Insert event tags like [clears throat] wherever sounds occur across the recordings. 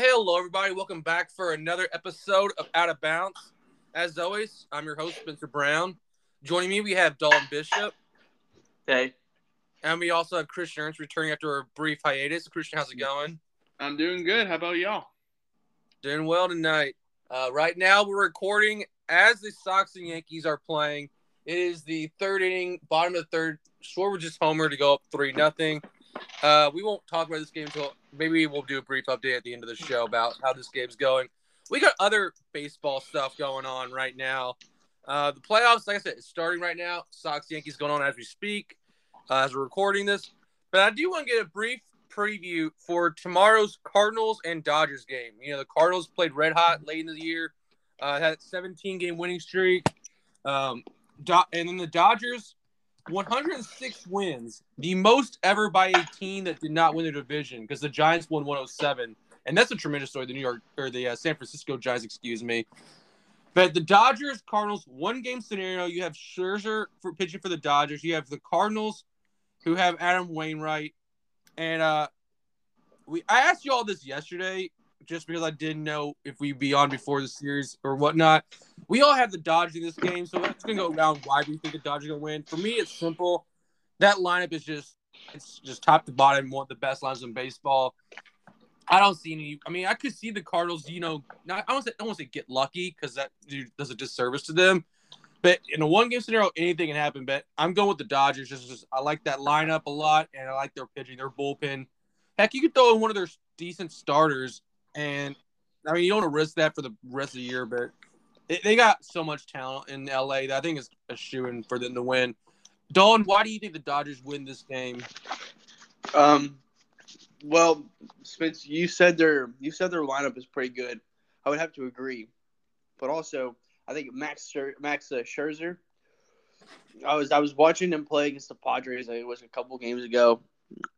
Hello, everybody. Welcome back for another episode of Out of Bounds. As always, I'm your host, Spencer Brown. Joining me, we have Dalton Bishop, Hey, and we also have Christian Ernst returning after a brief hiatus. Christian, how's it going? I'm doing good. How about y'all? Doing well tonight. Uh, right now, we're recording as the Sox and Yankees are playing. It is the third inning, bottom of the third. Schwarber just homer to go up three nothing. Uh, we won't talk about this game until maybe we'll do a brief update at the end of the show about how this game's going. We got other baseball stuff going on right now. Uh, the playoffs, like I said, is starting right now. Sox Yankees going on as we speak, uh, as we're recording this. But I do want to get a brief preview for tomorrow's Cardinals and Dodgers game. You know, the Cardinals played red hot late in the year, uh, had a 17 game winning streak. Um, Do- and then the Dodgers, 106 wins, the most ever by a team that did not win the division because the Giants won 107. And that's a tremendous story. The New York or the uh, San Francisco Giants, excuse me. But the Dodgers, Cardinals, one game scenario. You have Scherzer for pitching for the Dodgers. You have the Cardinals, who have Adam Wainwright, and uh, we. I asked you all this yesterday, just because I didn't know if we'd be on before the series or whatnot. We all have the Dodgers in this game, so it's gonna go around why we think the Dodgers are gonna win. For me, it's simple. That lineup is just it's just top to bottom one of the best lines in baseball. I don't see any. I mean, I could see the Cardinals. You know, not I don't say I don't want to say get lucky because that does a disservice to them. But in a one game scenario, anything can happen. But I'm going with the Dodgers. Just, just I like that lineup a lot, and I like their pitching, their bullpen. Heck, you could throw in one of their decent starters, and I mean, you don't want to risk that for the rest of the year. But they, they got so much talent in LA that I think it's a shoe in for them to win. Dawn, why do you think the Dodgers win this game? um, well, Spence, you said their you said their lineup is pretty good. I would have to agree, but also I think Max Max uh, Scherzer. I was I was watching him play against the Padres. It was a couple games ago,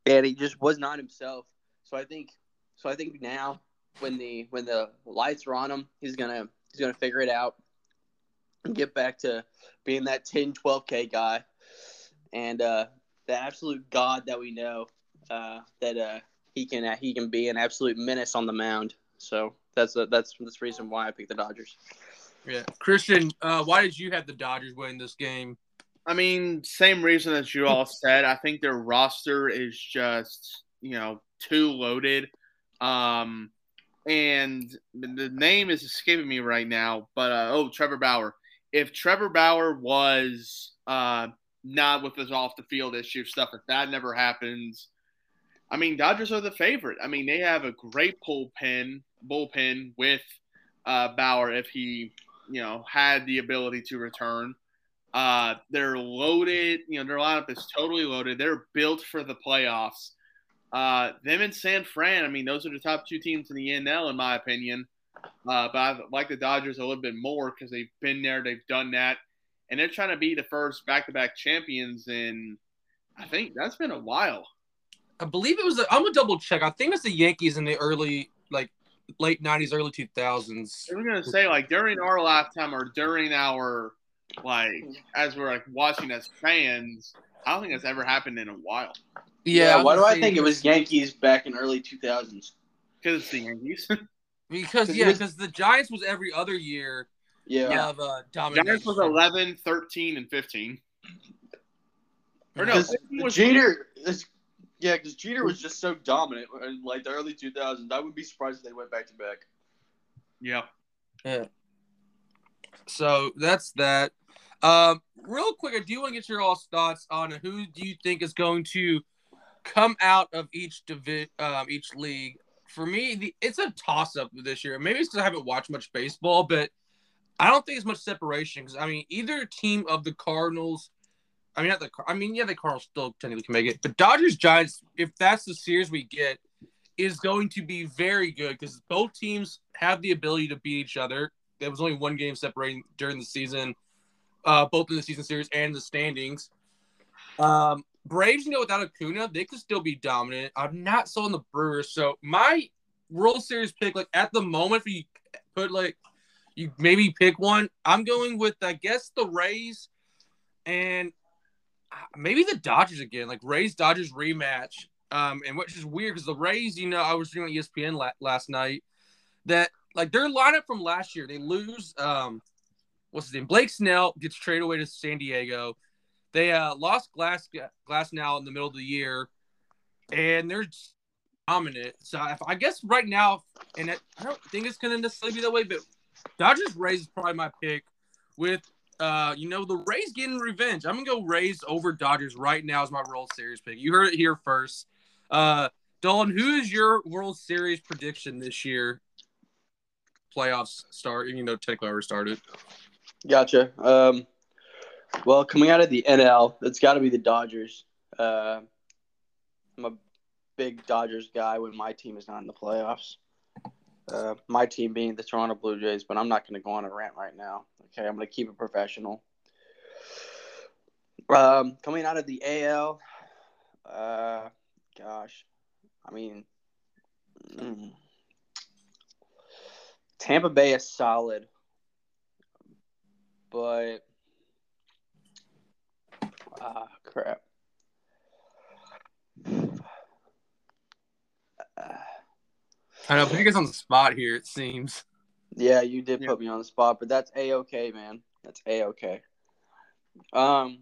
and he just was not himself. So I think so I think now when the when the lights are on him, he's gonna he's gonna figure it out and get back to being that 10, 12k guy, and uh, the absolute god that we know uh, that uh, he can uh, he can be an absolute menace on the mound. So that's uh, that's that's the reason why I picked the Dodgers. Yeah, Christian, uh, why did you have the Dodgers win this game? I mean, same reason that you all said. I think their roster is just, you know, too loaded. Um, and the name is escaping me right now, but uh, oh, Trevor Bauer. If Trevor Bauer was uh, not with his off the field issue stuff, if that never happens, I mean, Dodgers are the favorite. I mean, they have a great bullpen, bullpen with uh, Bauer if he, you know, had the ability to return. Uh, they're loaded. You know, their lineup is totally loaded. They're built for the playoffs. Uh, them and San Fran. I mean, those are the top two teams in the NL, in my opinion. Uh, but I like the Dodgers a little bit more because they've been there, they've done that, and they're trying to be the first back-to-back champions in. I think that's been a while. I believe it was. I'm gonna double check. I think it's the Yankees in the early, like, late '90s, early 2000s. I was gonna say like during our lifetime or during our like as we're like watching as fans. I don't think that's ever happened in a while Yeah. why do I think it was Yankees back in early 2000s? because it's the Yankees. [laughs] Because Cause yeah, it was- because the Giants was every other year Yeah. of uh, domination. Giants was 11, 13, and 15. Or no, was Jeter, it's, yeah, because Jeter was just so dominant in like the early 2000s. I would be surprised if they went back to back. Yeah. Yeah. So that's that. Um, real quick, I do want to get your all's thoughts on who do you think is going to come out of each divi- um, each league. For me, the, it's a toss up this year. Maybe it's because I haven't watched much baseball, but I don't think it's much separation. Because I mean, either team of the Cardinals, I mean, not the. I mean, yeah, the Cardinals still technically can make it, but Dodgers Giants, if that's the series we get, is going to be very good because both teams have the ability to beat each other. There was only one game separating during the season, uh, both in the season series and the standings. Um, Braves, you know, without Acuna, they could still be dominant. I'm not on the Brewers. So my World Series pick, like at the moment, if you put like you maybe pick one, I'm going with I guess the Rays and uh, maybe the Dodgers again, like Rays Dodgers rematch. Um, and which is weird because the Rays, you know, I was doing ESPN la- last night that like their lineup from last year, they lose um what's his name? Blake Snell gets traded away to San Diego. They uh lost Glass Glasnow in the middle of the year, and they're dominant. So if, I guess right now, and it, I don't think it's gonna necessarily be that way, but Dodgers Rays is probably my pick. With uh, you know, the Rays getting revenge. I'm gonna go Rays over Dodgers right now as my World Series pick. You heard it here first. Uh, Dalton, who is your World Series prediction this year? Playoffs start, even though technically already started. Gotcha. Um, well, coming out of the NL, it's got to be the Dodgers. Uh, I'm a big Dodgers guy when my team is not in the playoffs. Uh, my team being the Toronto Blue Jays, but I'm not going to go on a rant right now. Okay, I'm going to keep it professional. Um, coming out of the AL, uh, gosh, I mean, mm, Tampa Bay is solid, but ah, crap. I know, putting us on the spot here. It seems. Yeah, you did Yeah. put me on the spot, but that's a okay, man. That's a okay. Um,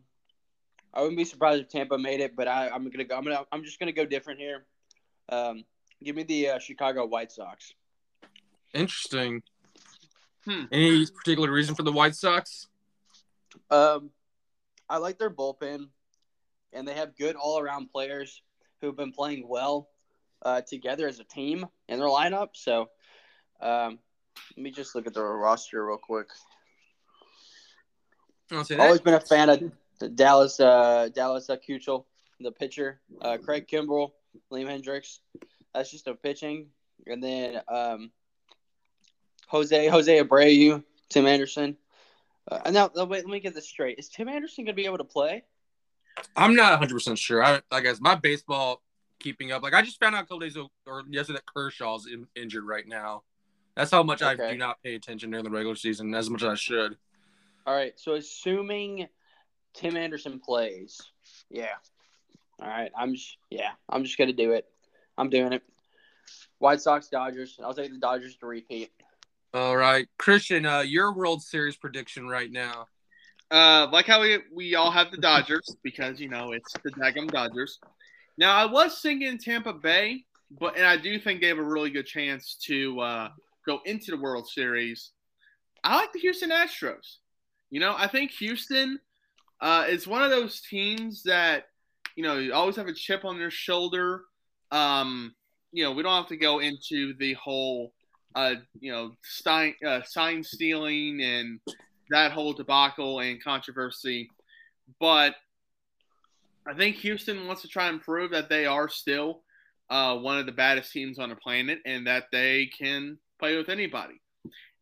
I wouldn't be surprised if Tampa made it, but I, I'm gonna go. I'm gonna. I'm just gonna go different here. Um, give me the uh, Chicago White Sox. Interesting. Hmm. Any particular reason for the White Sox? Um, I like their bullpen, and they have good all-around players who've been playing well uh, together as a team in their lineup. So, um, let me just look at their roster real quick. Always been a fan of Dallas, uh, Dallas uh, the pitcher, uh, Craig Kimbrel, Liam Hendriks. That's just a pitching, and then um, Jose Jose Abreu, Tim Anderson. Uh, now, wait, let me get this straight. Is Tim Anderson going to be able to play? I'm not 100 percent sure. I like guys, my baseball keeping up. Like I just found out a couple days ago, or yesterday that Kershaw's in, injured right now. That's how much I do not pay attention during the regular season as much as I should. All right. So assuming Tim Anderson plays, yeah. All right. I'm just yeah. I'm just gonna do it. I'm doing it. White Sox, Dodgers. I'll take the Dodgers to repeat. All right, Christian, uh, your World Series prediction right now. Uh, like how we we all have the Dodgers [laughs] because you know it's the daggum Dodgers. Now I was thinking Tampa Bay, but and I do think they have a really good chance to uh, go into the World Series. I like the Houston Astros. You know, I think Houston uh, is one of those teams that you know you always have a chip on their shoulder. Um, you know, we don't have to go into the whole uh, you know sign uh, sign stealing and that whole debacle and controversy. But I think Houston wants to try and prove that they are still uh, one of the baddest teams on the planet and that they can play with anybody.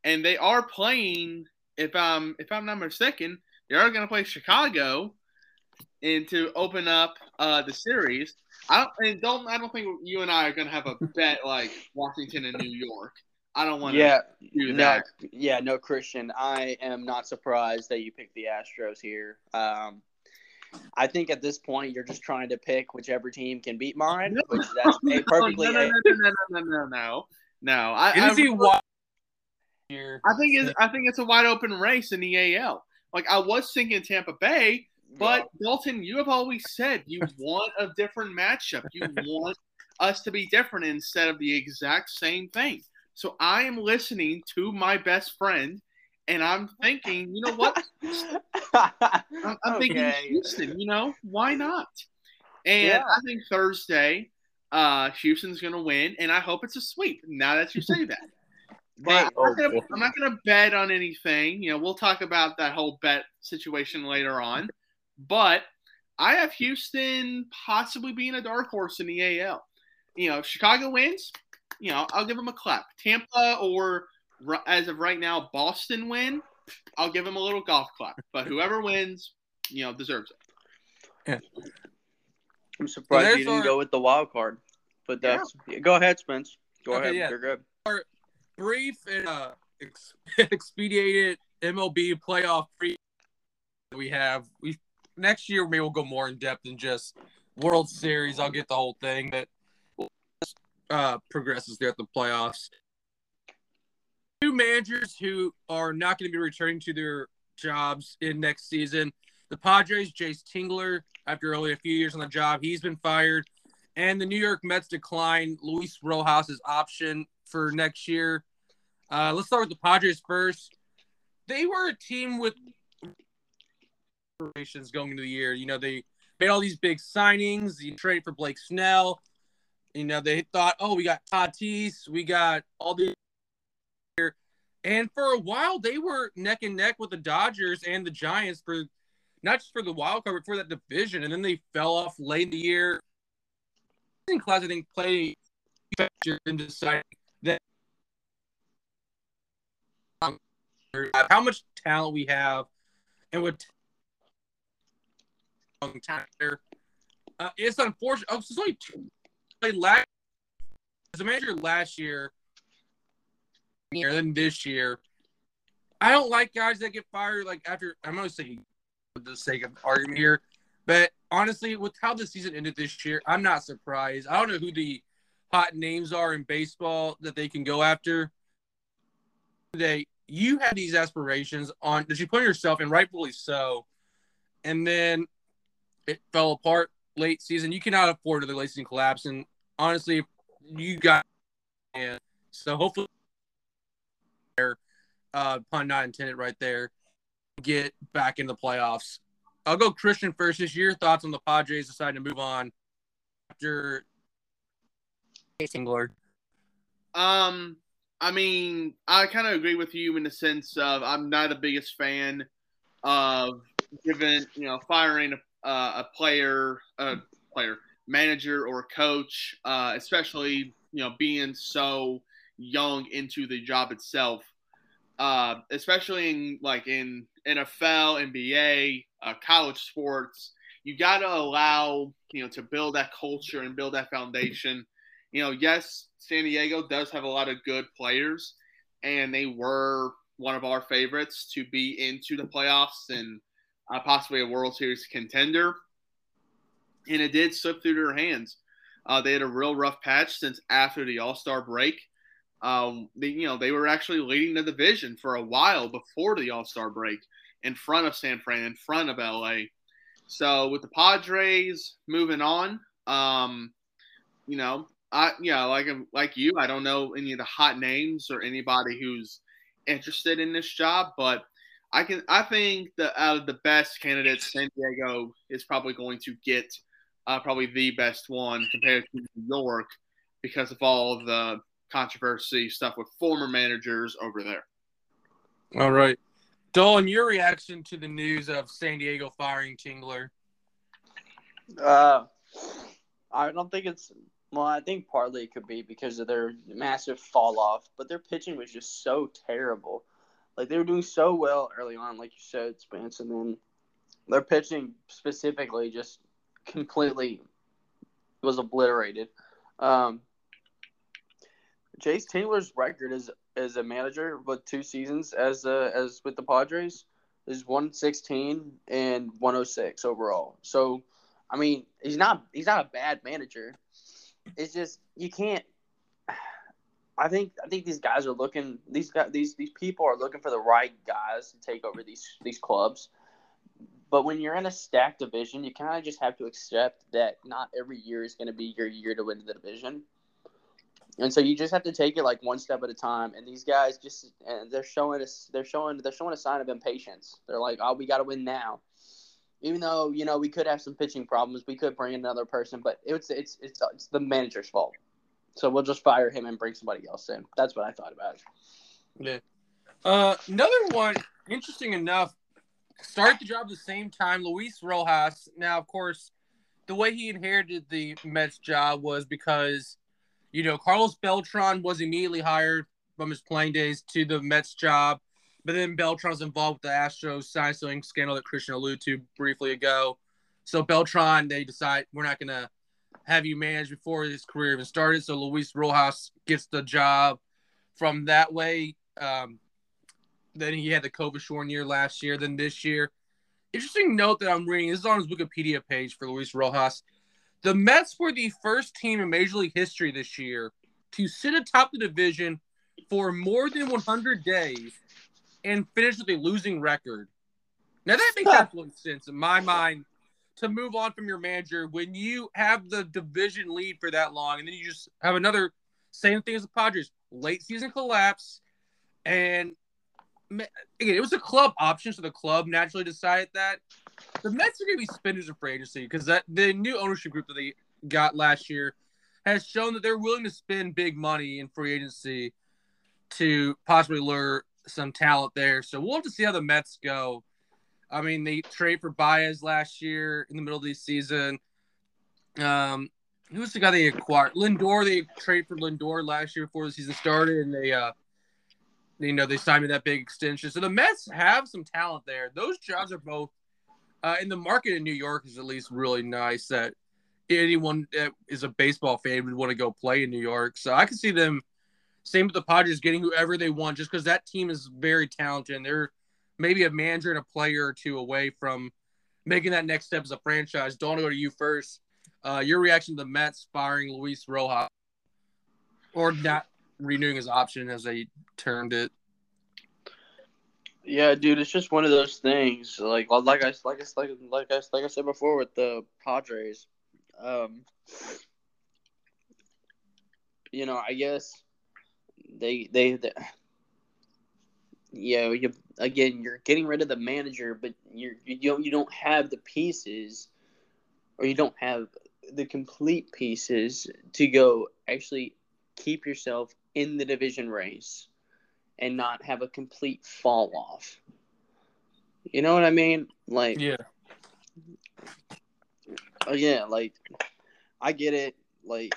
And they are playing, if I'm if I'm not mistaken, they are going to play Chicago and to open up uh, the series. I don't and don't I don't think you and I are going to have a bet like Washington and New York. I don't want to. Yeah, do no, yeah, no, Christian. I am not surprised that you picked the Astros here. Um, I think at this point you're just trying to pick whichever team can beat mine, no, which that's [laughs] no, perfectly. No, no, no, no, no, no, no, I, I, see wide? I think it's I think it's a wide open race in the AL. Like I was thinking Tampa Bay, but yeah. Dalton, you have always said you [laughs] want a different matchup. You want us to be different instead of the exact same thing. So I am listening to my best friend, and I'm thinking, you know what? I'm, [laughs] I'm thinking Houston. You know why not? And Yeah. I think Thursday, uh, Houston's going to win, and I hope it's a sweep. Now that you say that. [laughs] But Hey, I'm, not gonna, I'm not gonna bet on anything. You know, we'll talk about that whole bet situation later on. But I have Houston possibly being a dark horse in the AL. You know, if Chicago wins, you know, I'll give them a clap. Tampa or as of right now, Boston win, I'll give them a little golf clap. But whoever wins, you know, deserves it. Yeah. I'm surprised there's you didn't our- go with the wild card. But that's go ahead, Spence. Go Okay, ahead. yeah. You're good. Our brief and uh, ex- [laughs] expedited MLB playoff pre we have. We next year maybe we'll go more in depth than just World Series. I'll get the whole thing, but uh, progresses throughout the playoffs. Two managers who are not going to be returning to their jobs in next season. The Padres, Jayce Tingler, after only a few years on the job, he's been fired. And the New York Mets declined Luis Rojas' option for next year. Uh, let's start with the Padres first. They were a team with operations going into the year. You know, they made all these big signings. You trade for Blake Snell. You know, they thought, oh, we got Tatis, we got all the and for a while they were neck and neck with the Dodgers and the Giants for not just for the wild card, but for that division. And then they fell off late in the year. In class, I think play in deciding that how much talent we have and what. Uh, it's unfortunate. Oh, it's only two, played last as a manager last year, year then this year. I don't like guys that get fired like after. I'm gonna say for the sake of argument here, but honestly, with how the season ended this year, I'm not surprised. I don't know who the hot names are in baseball that they can go after. Today, you had these aspirations on that you put yourself, and rightfully so, and then it fell apart late season. You cannot afford the late season collapse, and honestly, you got and so hopefully, uh, pun not intended, right there, get back in the playoffs. I'll go Christian first. Just your thoughts on the Padres deciding to move on after Tingler. Um, I mean, I kind of agree with you in the sense of I'm not the biggest fan of given you know, firing a, uh, a player, a player, manager or coach, uh, especially you know being so young into the job itself. Uh, especially in like in NFL, NBA, uh, college sports, you got to allow you know to build that culture and build that foundation you know, yes, San Diego does have a lot of good players, and they were one of our favorites to be into the playoffs and uh, possibly a World Series contender. And it did slip through their hands. Uh, they had a real rough patch since after the All Star break. Um, they, you know, they were actually leading the division for a while before the All Star break, in front of San Fran, in front of LA. So with the Padres moving on, um, you know, I yeah, like like you, I don't know any of the hot names or anybody who's interested in this job, but I can I think that out of the best candidates, San Diego is probably going to get uh, probably the best one compared to New York because of all of the controversy stuff with former managers over there. All right. Dalton, your reaction to the news of San Diego firing Tingler? Uh, I don't think it's well, I think partly it could be because of their massive fall off, but their pitching was just so terrible. Like they were doing so well early on, like you said, Spence, and then their pitching specifically just completely was obliterated. Um, Jayce Tingler's record as as a manager with two seasons as uh, as with the Padres is 116 and 106 overall. So, I mean, he's not he's not a bad manager. It's just you can't. I think I think these guys are looking these guys these these people are looking for the right guys to take over these these clubs. But when you're in a stacked division, you kind of just have to accept that not every year is going to be your year to win the division. And so you just have to take it like one step at a time. And these guys just and they're showing us they're showing they're showing a sign of impatience. They're like, "Oh, we got to win now." even though you know we could have some pitching problems, we could bring another person, but it's it's it's it's the manager's fault. So we'll just fire him and bring somebody else in. That's what I thought about. Yeah. Uh, another one, interesting enough, started the job the same time. Luis Rojas. Now, of course, the way he inherited the Mets job was because, you know, Carlos Beltran was immediately hired from his playing days to the Mets job. But then Beltran's involved with the Astros sign stealing scandal that Christian alluded to briefly ago. So Beltran, they decide we're not going to have you managed before his career even started. So Luis Rojas gets the job from that way. Um, then he had the COVID shorn year last year. Then this year, interesting note that I'm reading. This is on his Wikipedia page for Luis Rojas. The Mets were the first team in Major League history this year to sit atop the division for more than 100 days and finish with a losing record. Now that makes absolute sense in my mind to move on from your manager when you have the division lead for that long, and then you just have another same thing as the Padres late season collapse, and again it was a club option, so the club naturally decided that the Mets are going to be spenders of free agency because that the new ownership group that they got last year has shown that they're willing to spend big money in free agency to possibly lure some talent there. So we'll have to see how the Mets go. I mean, they trade for Baez last year in the middle of the season. Um, who was the guy they acquired? Lindor. They traded for Lindor last year before the season started, and they, uh, you know, they signed me that big extension. So the Mets have some talent there. Those jobs are both uh, in the market in New York is at least really nice. That anyone that is a baseball fan would want to go play in New York. So I can see them. Same with the Padres getting whoever they want, just because that team is very talented. And they're maybe a manager and a player or two away from making that next step as a franchise. Don't go to you first. Uh, your reaction to the Mets firing Luis Rojas or not renewing his option as they termed it? Yeah, dude, it's just one of those things. Like, like I, like I, like, like I, like I said before with the Padres. Um, you know, I guess they, they, they know, you again, you're getting rid of the manager, but you're you don't you don't have the pieces, or you don't have the complete pieces to go actually keep yourself in the division race, and not have a complete fall off. You know what I mean? Like, yeah, oh yeah, like I get it. Like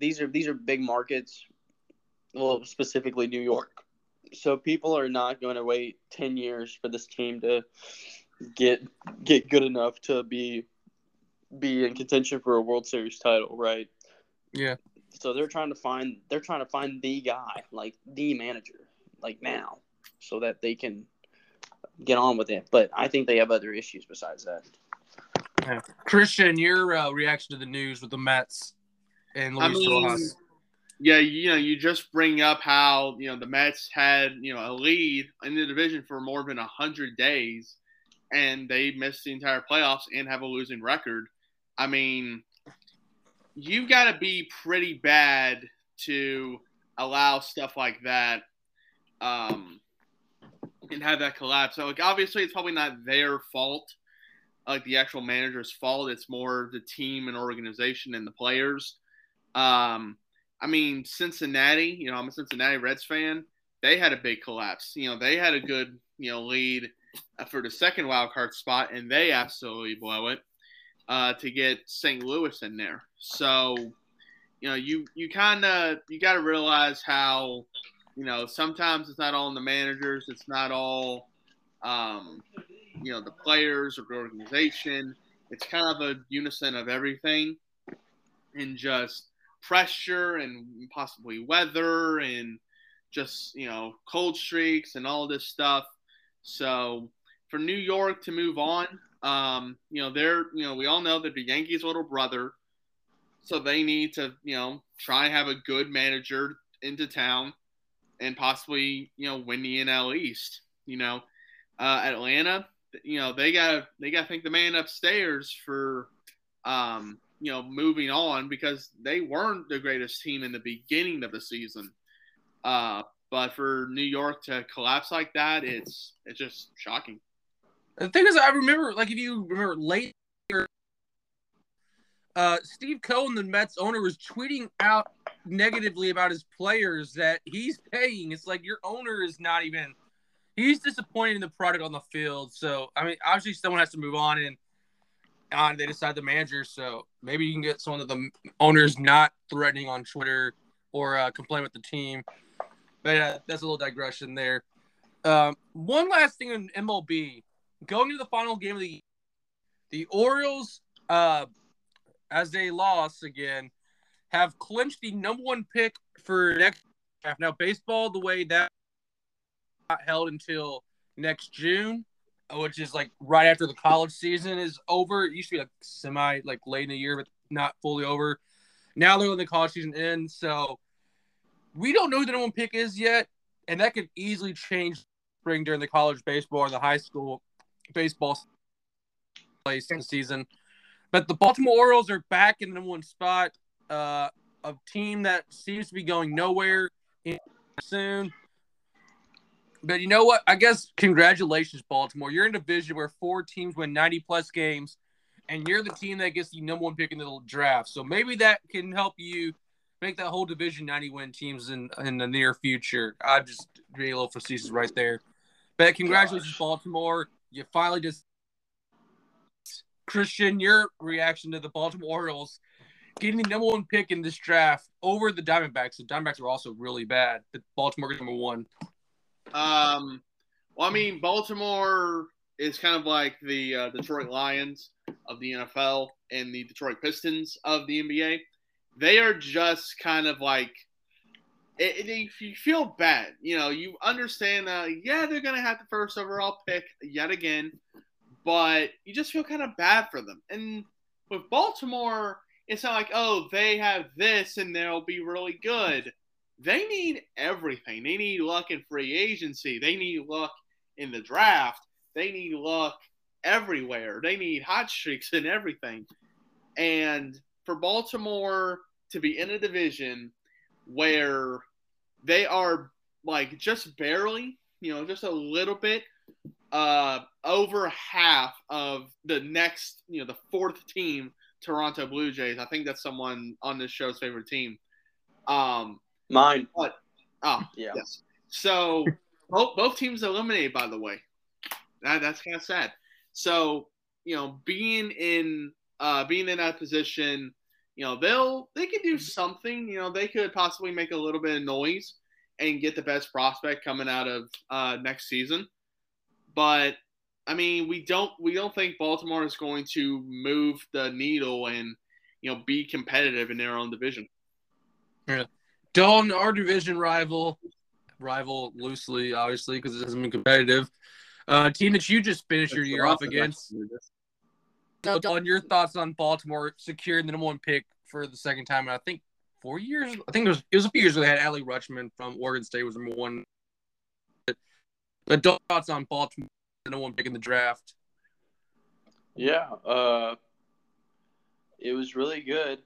these are these are big markets. Well, specifically New York so people are not going to wait 10 years for this team to get get good enough to be be in contention for a World Series title, right? Yeah. So they're trying to find they're trying to find the guy, like the manager, like now, so that they can get on with it. But I think they have other issues besides that. Yeah. Christian, your uh, reaction to the news with the Mets and Luis I mean, Rojas? Yeah, you know, you just bring up how you know the Mets had you know a lead in the division for more than hundred days, and they missed the entire playoffs and have a losing record. I mean, you got to be pretty bad to allow stuff like that, um, and have that collapse. So, like, obviously, it's probably not their fault, like the actual manager's fault. It's more the team and organization and the players. Um, I mean, Cincinnati, you know, I'm a Cincinnati Reds fan. They had a big collapse. You know, they had a good, you know, lead uh, for the second wild card spot, and they absolutely blow it uh, to get St. Louis in there. So, you know, you you kind of you got to realize how, you know, sometimes it's not all in the managers. It's not all, um, you know, the players or the organization. It's kind of a unison of everything, and just pressure and possibly weather and just you know cold streaks and all this stuff. So for New York to move on, um, you know they're you know we all know that the Yankees' little brother, so they need to you know try and have a good manager into town and possibly you know win the NL East. You know, uh, Atlanta, you know they got they got to thank the man upstairs for um, you know, moving on because they weren't the greatest team in the beginning of the season. Uh, but for New York to collapse like that, it's it's just shocking. The thing is, I remember, like, if you remember late, uh, Steve Cohen, the Mets owner, was tweeting out negatively about his players that he's paying. It's like your owner is not even. He's disappointed in the product on the field. So, I mean, obviously, someone has to move on. And on. They decide the manager, so maybe you can get some of the owners not threatening on Twitter or uh, complain with the team. But that's a little digression there. Um, one last thing in MLB, going to the final game of the the Orioles, uh, as they lost again, have clinched the number one pick for next. Now, baseball, the way that held until next June which is like right after the college season is over. It used to be like semi like late in the year, but not fully over. Now they're letting the college season end, so we don't know who the number one pick is yet, and that could easily change spring during the college baseball or the high school baseball place in the season. But the Baltimore Orioles are back in the number one spot. Uh, a team that seems to be going nowhere soon. But you know what? I guess congratulations, Baltimore. You're in a division where four teams win 90 plus games, and you're the team that gets the number one pick in the draft. So maybe that can help you make that whole division 90 win teams in in the near future. I'm just being a little facetious right there. But congratulations, Gosh. Baltimore. You finally just Christian, your reaction to the Baltimore Orioles getting the number one pick in this draft over the Diamondbacks. The Diamondbacks were also really bad. The Baltimore number one. Um, well, I mean, Baltimore is kind of like the uh, Detroit Lions of the NFL and the Detroit Pistons of the NBA. They are just kind of like it, it, you feel bad. You know, you understand that, yeah, they're to have the first overall pick yet again, but you just feel kind of bad for them. And with Baltimore, it's not like, oh, they have this and they'll be really good. They need everything. They need luck in free agency. They need luck in the draft. They need luck everywhere. They need hot streaks and everything. And for Baltimore to be in a division where they are like just barely, you know, just a little bit uh, over half of the next, you know, the fourth team, Toronto Blue Jays. I think that's someone on this show's favorite team. Um, Mine. But oh yeah. Yes. So both both teams eliminated. By the way, that that's kind of sad. So you know, being in uh, being in that position, you know, they'll they could do something. You know, they could possibly make a little bit of noise and get the best prospect coming out of uh, next season. But I mean, we don't we don't think Baltimore is going to move the needle and you know be competitive in their own division. Yeah. Dalton, our division rival, rival loosely, obviously, because it hasn't been competitive. Uh, team that you just finished your year off against. So, Dalton, your thoughts on Baltimore securing the number one pick for the second time in I think four years. I think it was it was a few years ago. They had Adley Rutschman from Oregon State was number one. But thoughts on Baltimore, the number one pick in the draft. Yeah, uh, it was really good.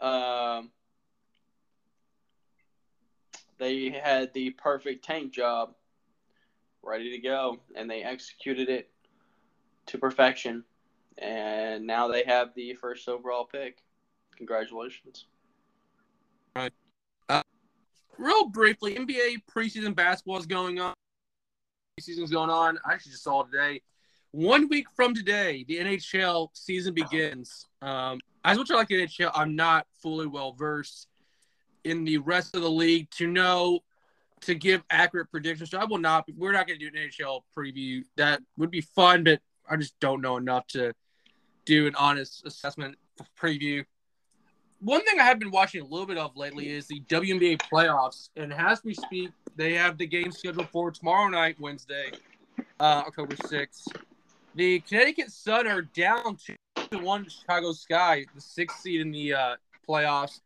Um, they had the perfect tank job ready to go, and they executed it to perfection. And now they have the first overall pick. Congratulations. All right. Uh, real briefly, NBA preseason basketball is going on. Season's going on. I actually just saw it today. One week from today, the NHL season begins. Um, as much as I like the NHL, I'm not fully well versed in the rest of the league to know to give accurate predictions. So I will not. We're not going to do an NHL preview. That would be fun, but I just don't know enough to do an honest assessment preview. One thing I have been watching a little bit of lately is the WNBA playoffs, and as we speak, they have the game scheduled for tomorrow night, Wednesday, uh, October sixth. The Connecticut Sun are down two to one Chicago Sky, the sixth seed in the uh, playoffs.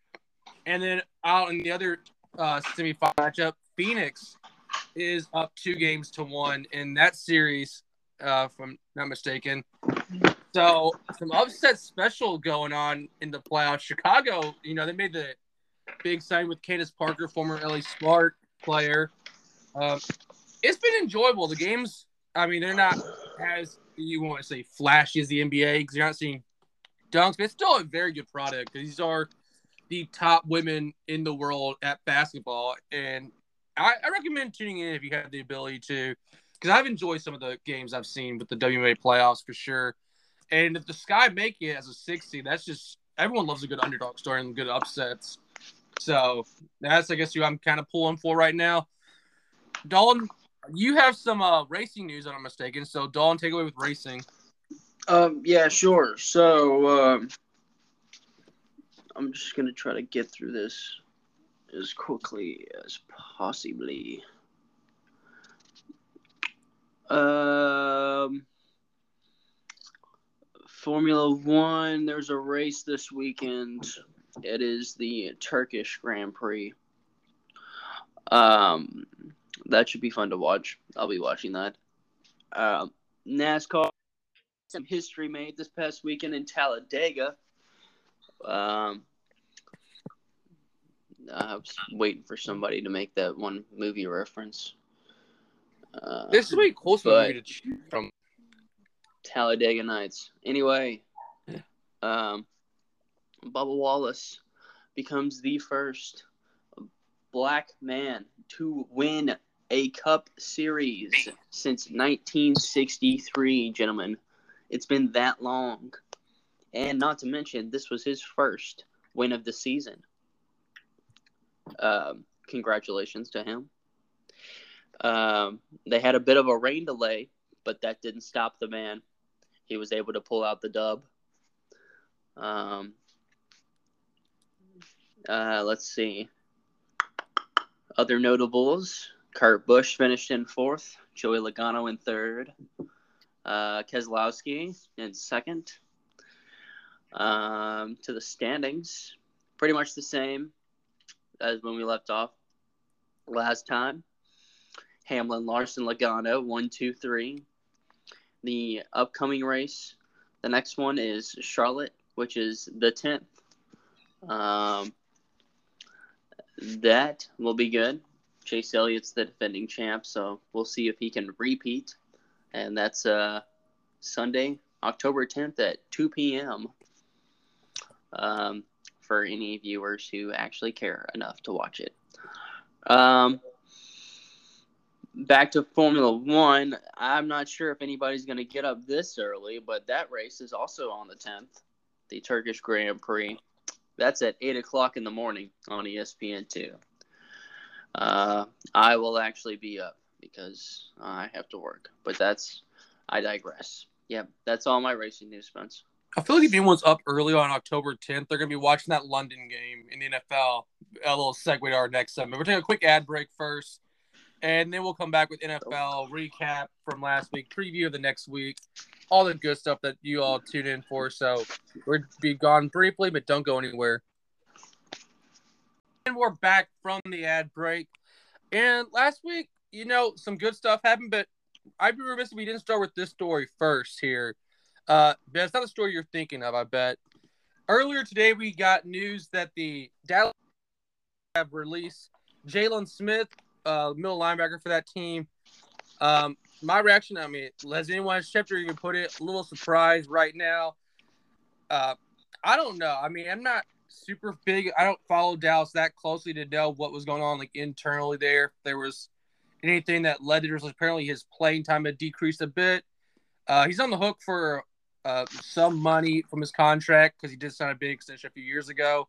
And then out in the other uh, semifinal matchup, Phoenix is up two games to one in that series, uh, if I'm not mistaken. So some upset special going on in the playoffs. Chicago, you know, they made the big sign with Candace Parker, former LA Smart player. Um, it's been enjoyable. The games, I mean, they're not as you want to say flashy as the NBA because you're not seeing dunks, but it's still a very good product. These are the top women in the world at basketball. And I, I recommend tuning in if you have the ability to, because I've enjoyed some of the games I've seen with the WNBA playoffs for sure. And if the Sky make it as a 60, that's just everyone loves a good underdog story and good upsets. So that's I guess who I'm kind of pulling for right now. Dalton, you have some uh, racing news, if I'm mistaken. So Dalton, take away with racing. Um, yeah, sure. So um, I'm just gonna try to get through this as quickly as possibly. Um, Formula One, there's a race this weekend. It is the Turkish Grand Prix. Um, that should be fun to watch. I'll be watching that. Um, NASCAR, some history made this past weekend in Talladega. Um, I was waiting for somebody to make that one movie reference. Uh, This is way but- movie to choose from. Talladega Nights. Anyway, um, Bubba Wallace becomes the first black man to win a Cup Series since 1963, gentlemen. It's been that long. And not to mention, this was his first win of the season. Um, congratulations to him. Um, they had a bit of a rain delay, but that didn't stop the man. He was able to pull out the dub. Um, uh, let's see. Other notables Kurt Busch finished in fourth, Joey Logano in third, uh, Keselowski in second. Um, to the standings, pretty much the same as when we left off last time. Hamlin, Larson, Logano, one, two, three. The upcoming race, the next one is Charlotte, which is the tenth. Um, that will be good. Chase Elliott's the defending champ, so we'll see if he can repeat. And that's uh, Sunday, October 10th at 2 p.m. Um, for any viewers who actually care enough to watch it. Um, back to Formula One. I'm not sure if anybody's going to get up this early, but that race is also on the 10th, the Turkish Grand Prix. That's at 8 o'clock in the morning on E ESPN2. Uh, I will actually be up because I have to work, but that's, I digress. Yep, that's all my racing news, Spence. I feel like if anyone's up early on October 10th, they're going to be watching that London game in the NFL. A little segue to our next segment. We're taking a quick ad break first, and then we'll come back with NFL recap from last week, preview of the next week, all the good stuff that you all tune in for. So we'll be gone briefly, but don't go anywhere. And we're back from the ad break. And last week, you know, some good stuff happened, but I'd be remiss if we didn't start with this story first here. Uh, but it's not the story you're thinking of, I bet. Earlier today, we got news that the Dallas have released Jaylon Smith, uh, middle linebacker for that team. Um, my reaction, I mean, as anyone, Schefter even put it, a little surprised right now. Uh, I don't know. I mean, I'm not super big. I don't follow Dallas that closely to know what was going on like internally there. There was anything that led to this, apparently his playing time had decreased a bit. Uh, he's on the hook for uh, some money from his contract because he did sign a big extension a few years ago.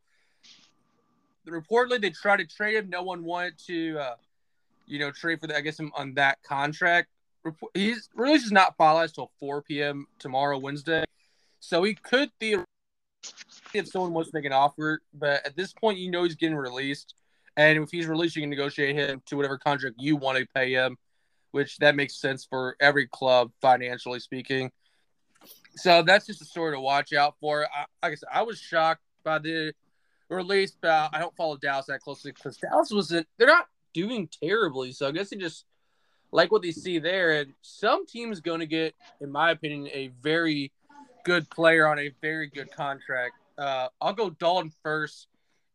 Reportedly, they tried to trade him. No one wanted to, uh, you know, trade for the, I guess him on that contract. He's release is not finalized till 4 p.m. tomorrow, Wednesday, so he could theoretically if someone wants to make an offer. But at this point, you know he's getting released, and if he's released, you can negotiate him to whatever contract you want to pay him, which that makes sense for every club financially speaking. So that's just a story to watch out for. I, like I said, I was shocked by the release, but I don't follow Dallas that closely because Dallas wasn't. They're not doing terribly, so I guess they just like what they see there. And some team's going to get, in my opinion, a very good player on a very good contract. Uh, I'll go Dalton first.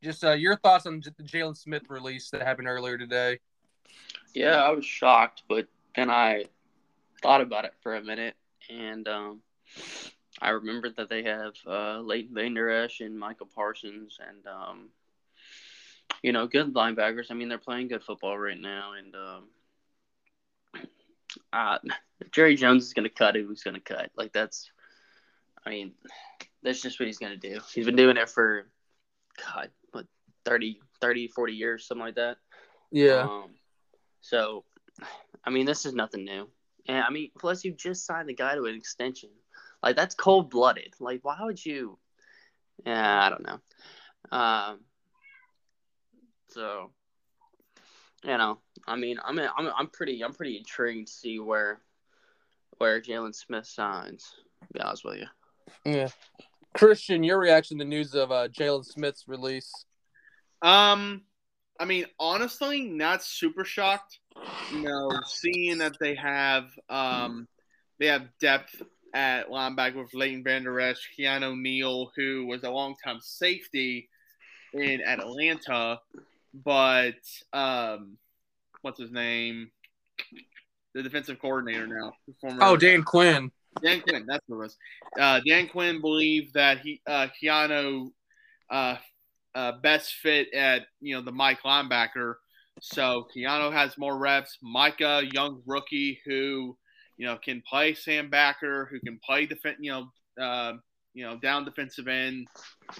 Just uh, your thoughts on the Jaylon Smith release that happened earlier today. Yeah, I was shocked, but then I thought about it for a minute, and um, I remember that they have uh, Leighton Vander Esch and Micah Parsons, and um, you know, good linebackers. I mean, they're playing good football right now, and um, uh, Jerry Jones is going to cut, who's going to cut? Like that's, I mean, that's just what he's going to do. He's been doing it for, God, what, 30, 30, 40 years, something like that. Um, so, I mean, this is nothing new. And I mean, plus you just signed the guy to an extension. Like that's cold blooded. Like, why would you? Yeah, I don't know. Um, so, you know, I mean, I'm I'm I'm pretty I'm pretty intrigued to see where where Jaylon Smith signs. To be honest with you. Yeah. Christian, your reaction to the news of uh, Jaylon Smith's release? Um, I mean, honestly, not super shocked. You know, seeing that they have um, they have depth at linebacker with Leighton Vander Esch, Keanu Neal, who was a longtime safety in Atlanta, but um, what's his name? The defensive coordinator now. Oh, Dan Quinn. Dan Quinn, that's what it was. Uh, Dan Quinn believed that he uh, Keanu uh, uh, best fit at you know the Mike linebacker. So Keanu has more reps. Micah, young rookie who you know can play Sam backer, who can play defense, you know, uh, you know down defensive end.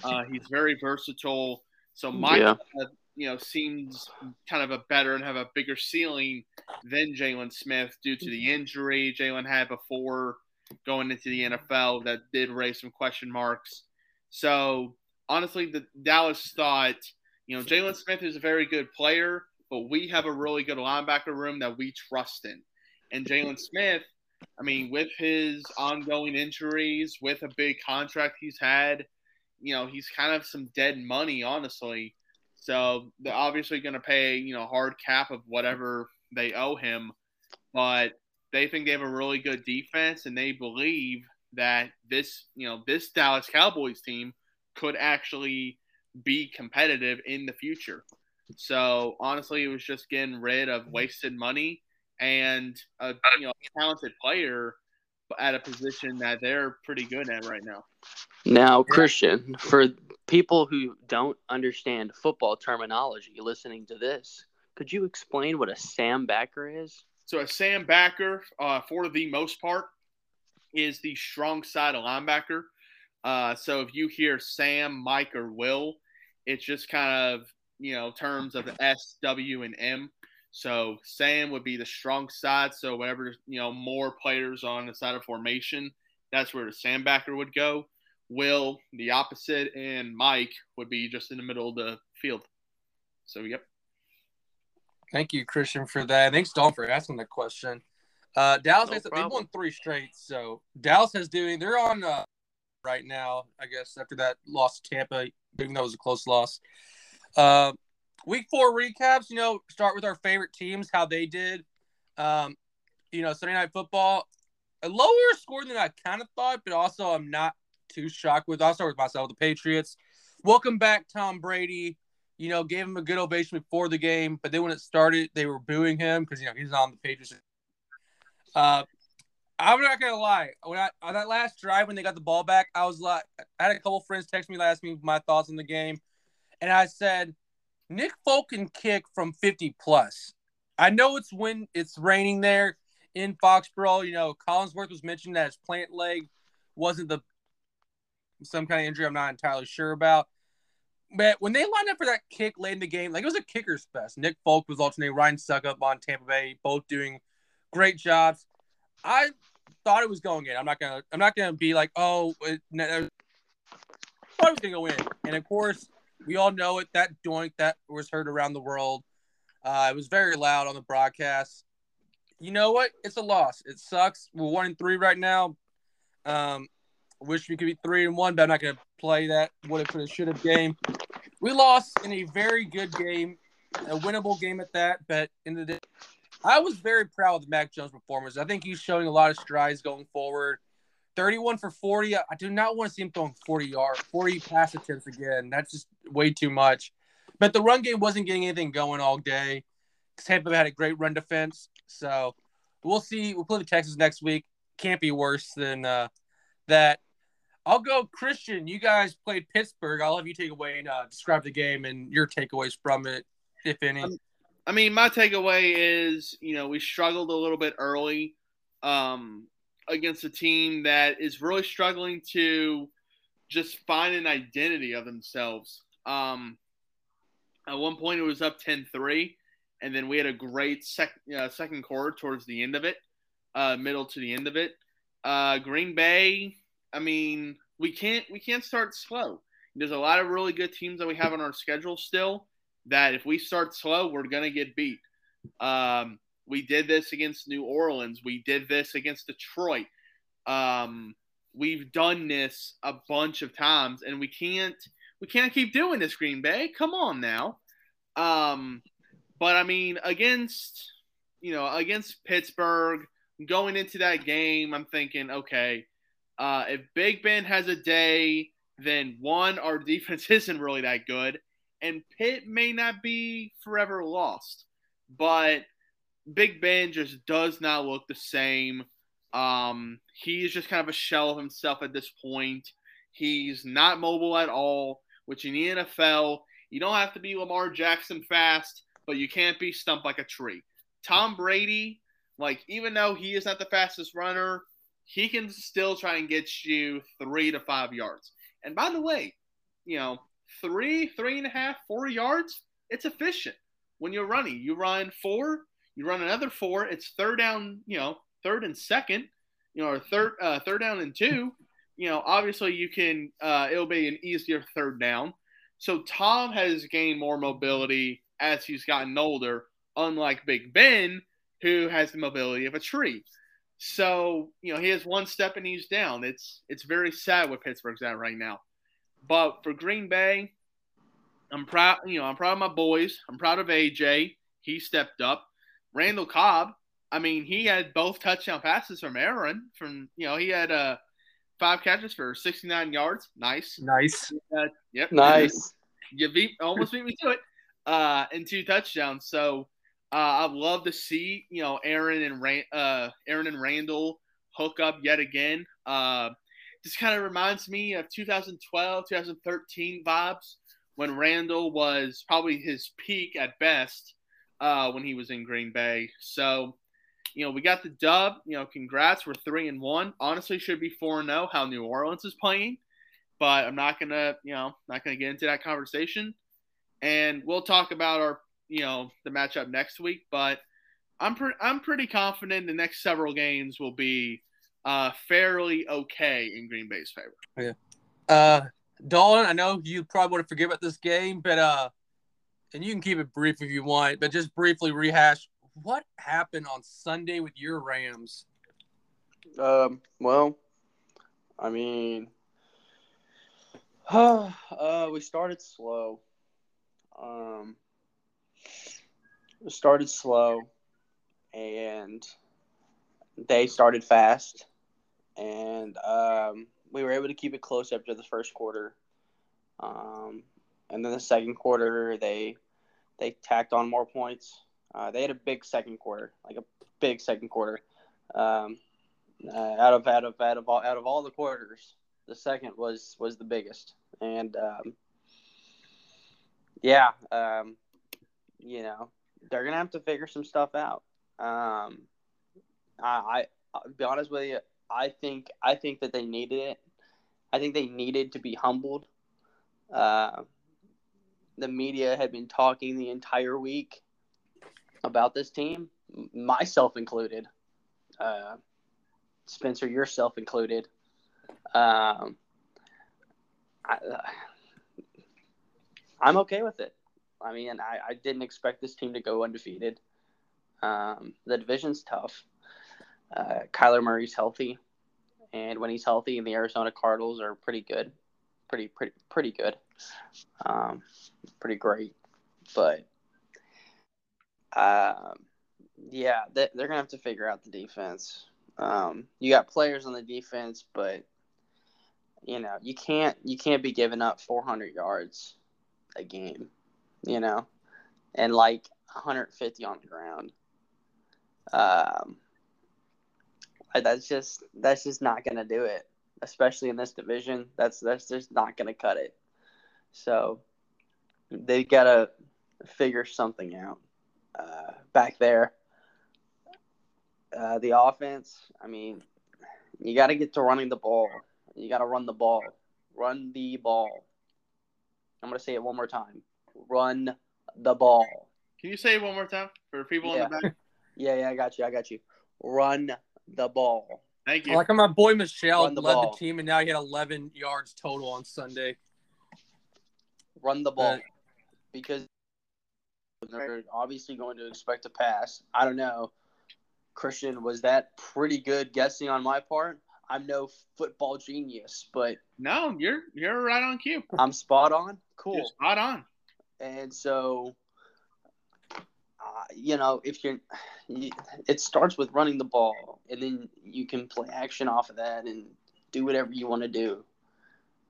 Uh, he's very versatile. So Micah, yeah. you know, seems kind of a better and have a bigger ceiling than Jaylon Smith due to the injury Jaylon had before going into the NFL that did raise some question marks. So honestly, the Dallas thought, you know, Jaylon Smith is a very good player, but we have a really good linebacker room that we trust in. And Jaylon Smith, I mean, with his ongoing injuries, with a big contract he's had, you know, he's kind of some dead money, honestly. So they're obviously going to pay, you know, hard cap of whatever they owe him. But they think they have a really good defense, and they believe that this, you know, this Dallas Cowboys team could actually be competitive in the future. So honestly, it was just getting rid of wasted money and a you know talented player at a position that they're pretty good at right now. Now, Christian, for people who don't understand football terminology listening to this, could you explain what a Sam backer is? So a Sam backer, uh, for the most part, is the strong side of linebacker. Uh, so if you hear Sam, Mike, or Will, it's just kind of you know terms of the S, W, and M. So Sam would be the strong side. So whenever you know more players on the side of formation, that's where the Sam backer would go. Will the opposite, and Mike would be just in the middle of the field. So yep. Thank you, Christian, for that. Thanks, Don, for asking the question. Uh, Dallas, no they won three straight. So Dallas has doing. They're on uh, right now. I guess after that loss to Tampa, even though it was a close loss. Uh, week four recaps. You know, start with our favorite teams, how they did. Um, you know, Sunday night football, a lower score than I kind of thought, but also I'm not too shocked with. I'll start with myself, the Patriots. Welcome back, Tom Brady you know, gave him a good ovation before the game, but then when it started, they were booing him because you know he's on the pages. Uh, I'm not gonna lie. When I on that last drive when they got the ball back, I was like, I had a couple friends text me last me my thoughts on the game, and I said, Nick Folk can kick from 50 plus. I know it's when it's raining there in Foxborough. You know, Collinsworth was mentioned that his plant leg wasn't the some kind of injury I'm not entirely sure about. But when they lined up for that kick late in the game, like it was a kicker's fest. Nick Folk was alternating Ryan Succop on Tampa Bay, both doing great jobs. I thought it was going in. I'm not gonna. I'm not gonna be like, oh, it, I thought it was gonna go in. And of course, we all know it. That doink that was heard around the world. Uh, it was very loud on the broadcast. You know what? It's a loss. It sucks. We're one and three right now. Um, wish we could be three and one, but I'm not going to play that what could have, should have game. We lost in a very good game, a winnable game at that. But in the day, I was very proud of Mac Jones performance. I think he's showing a lot of strides going forward. 31 for 40. I do not want to see him throwing 40 yard, 40 pass attempts again. That's just way too much. But the run game wasn't getting anything going all day. Tampa had a great run defense. So we'll see. We'll play the Texans next week. Can't be worse than uh, that. I'll go Christian. You guys played Pittsburgh. I'll have you take away and uh, describe the game and your takeaways from it, if any. Um, I mean, my takeaway is you know we struggled a little bit early um, against a team that is really struggling to just find an identity of themselves. Um, at one point, it was up 10-3, and then we had a great sec- uh, second quarter towards the end of it, uh, middle to the end of it. Uh, Green Bay I mean, we can't we can't start slow. There's a lot of really good teams that we have on our schedule still. That if we start slow, we're gonna get beat. Um, we did this against New Orleans. We did this against Detroit. Um, we've done this a bunch of times, and we can't we can't keep doing this, Green Bay. Come on now. Um, but I mean, against you know against Pittsburgh, going into that game, I'm thinking, okay, uh, if Big Ben has a day, then one, our [laughs] defense isn't really that good, and Pitt may not be forever lost, but Big Ben just does not look the same. Um, he's just kind of a shell of himself at this point. He's not mobile at all, which in the NFL, you don't have to be Lamar Jackson fast, but you can't be stumped like a tree. Tom Brady, like, even though he is not the fastest runner, he can still try and get you three to five yards. And by the way, you know, three, three and a half, four yards, it's efficient. When you're running, you run four, you run another four, it's third down, you know, third and second, you know, or third uh, third down and two, you know, obviously you can uh, it'll be an easier third down. So Tom has gained more mobility as he's gotten older, unlike Big Ben, who has the mobility of a tree. So, you know, he has one step and he's down. It's it's very sad what Pittsburgh's at right now. But for Green Bay, I'm proud, you know, I'm proud of my boys. I'm proud of AJ. He stepped up. Randall Cobb, I mean, he had both touchdown passes from Aaron. From you know, he had uh, five catches for 69 yards. Nice, nice. Uh, yep, Nice. [laughs] you beat almost beat me to it. Uh, and two touchdowns. So uh, I'd love to see you know Aaron and Ran- uh, Aaron and Randall hook up yet again. Uh, this kind of reminds me of 2012, 2013 vibes when Randall was probably his peak at best uh, when he was in Green Bay. So, you know, we got the dub. You know, congrats. We're three and one. Honestly, should be four and zero. How New Orleans is playing, but I'm not gonna, you know, not gonna get into that conversation. And we'll talk about our, you know, the matchup next week. But I'm pretty, I'm pretty confident the next several games will be uh, fairly okay in Green Bay's favor. Yeah. Uh, Dolan, I know you probably want to forget about this game, but uh, and you can keep it brief if you want, but just briefly rehash what happened on Sunday with your Rams. Um, well, I mean, [sighs] uh, we started slow. Um, we started slow, and they started fast, and um, we were able to keep it close after the first quarter. Um, and then the second quarter, they they tacked on more points. Uh, they had a big second quarter, like a big second quarter. Um, uh, out of out of out of all out of all the quarters, the second was was the biggest, and um, yeah, um, you know they're gonna have to figure some stuff out. Um, I, I I'll be honest with you, I think I think that they needed it. I think they needed to be humbled. Uh, the media had been talking the entire week about this team, myself included. Uh, Spencer, yourself included. Um, I, I'm okay with it. I mean, I, I didn't expect this team to go undefeated. Um, the division's tough. Uh, Kyler Murray's healthy, and when he's healthy, and the Arizona Cardinals are pretty good, pretty pretty pretty good, um, pretty great. But um, yeah, they, they're gonna have to figure out the defense. Um, you got players on the defense, but you know you can't you can't be giving up 400 yards a game, you know, and like 150 on the ground. Um, that's just that's just not gonna do it, especially in this division. That's that's just not gonna cut it. So they gotta figure something out uh, back there. Uh, the offense, I mean, you got to get to running the ball. You got to run the ball. Run the ball. I'm going to say it one more time. Run the ball. Can you say it one more time for people Yeah. in the back? [laughs] Yeah, yeah, I got you. I got you. Run the ball. Thank I you. like how my boy Michel Run the led ball. the team, and now he had 11 yards total on Sunday. Run the ball. Because they're obviously going to expect a pass. I don't know. Christian, was that pretty good guessing on my part? I'm no football genius, but No, you're you're right on cue. I'm spot on. Cool. You're spot on. And so, uh, you know, if you're, you, it starts with running the ball, and then you can play action off of that and do whatever you want to do.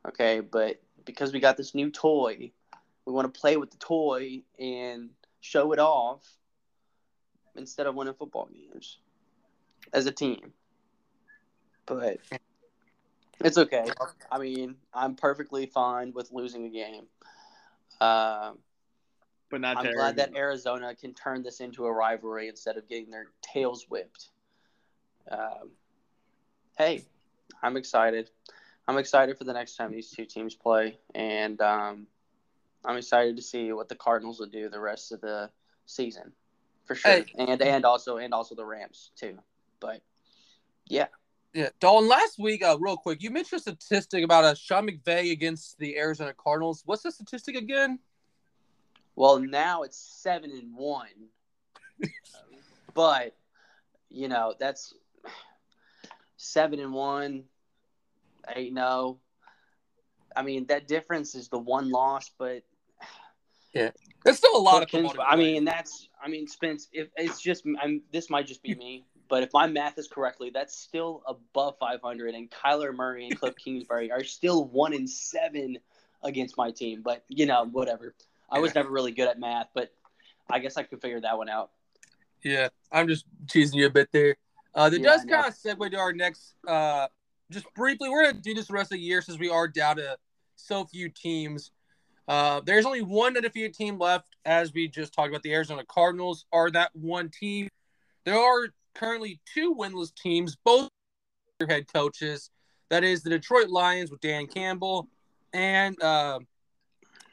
Okay, but because we got this new toy, we want to play with the toy and show it off instead of winning football games as a team. But it's okay. I mean, I'm perfectly fine with losing a game. Um, But not I'm glad that Arizona. Arizona can turn this into a rivalry instead of getting their tails whipped. Um, hey, I'm excited. I'm excited for the next time these two teams play, and um, I'm excited to see what the Cardinals will do the rest of the season, for sure, Hey. and and also and also the Rams too. But yeah, Yeah, Dalton. Last week, uh, real quick, you mentioned a statistic about uh, Sean McVay against the Arizona Cardinals. What's the statistic again? well now it's seven and one, [laughs] but you know that's seven and one, eight no. I mean that difference is the one loss, but Yeah, it's still a lot of Kins- I mean, that's. I mean, Spence. If it's just, I'm. This might just be me, but if my math is correctly, that's still above 500. And Kyler Murray and Cliff [laughs] Kingsbury are still one in seven against my team. But you know, whatever. I was never really good at math, but I guess I could figure that one out. Yeah, I'm just teasing you a bit there. Uh, that Yeah, does kind of segue to our next. Uh, just briefly, we're gonna do this the rest of the year since we are down to so few teams. Uh, there's only one undefeated team left, as we just talked about. The Arizona Cardinals are that one team. There are currently two winless teams, both head coaches. That is the Detroit Lions with Dan Campbell and uh,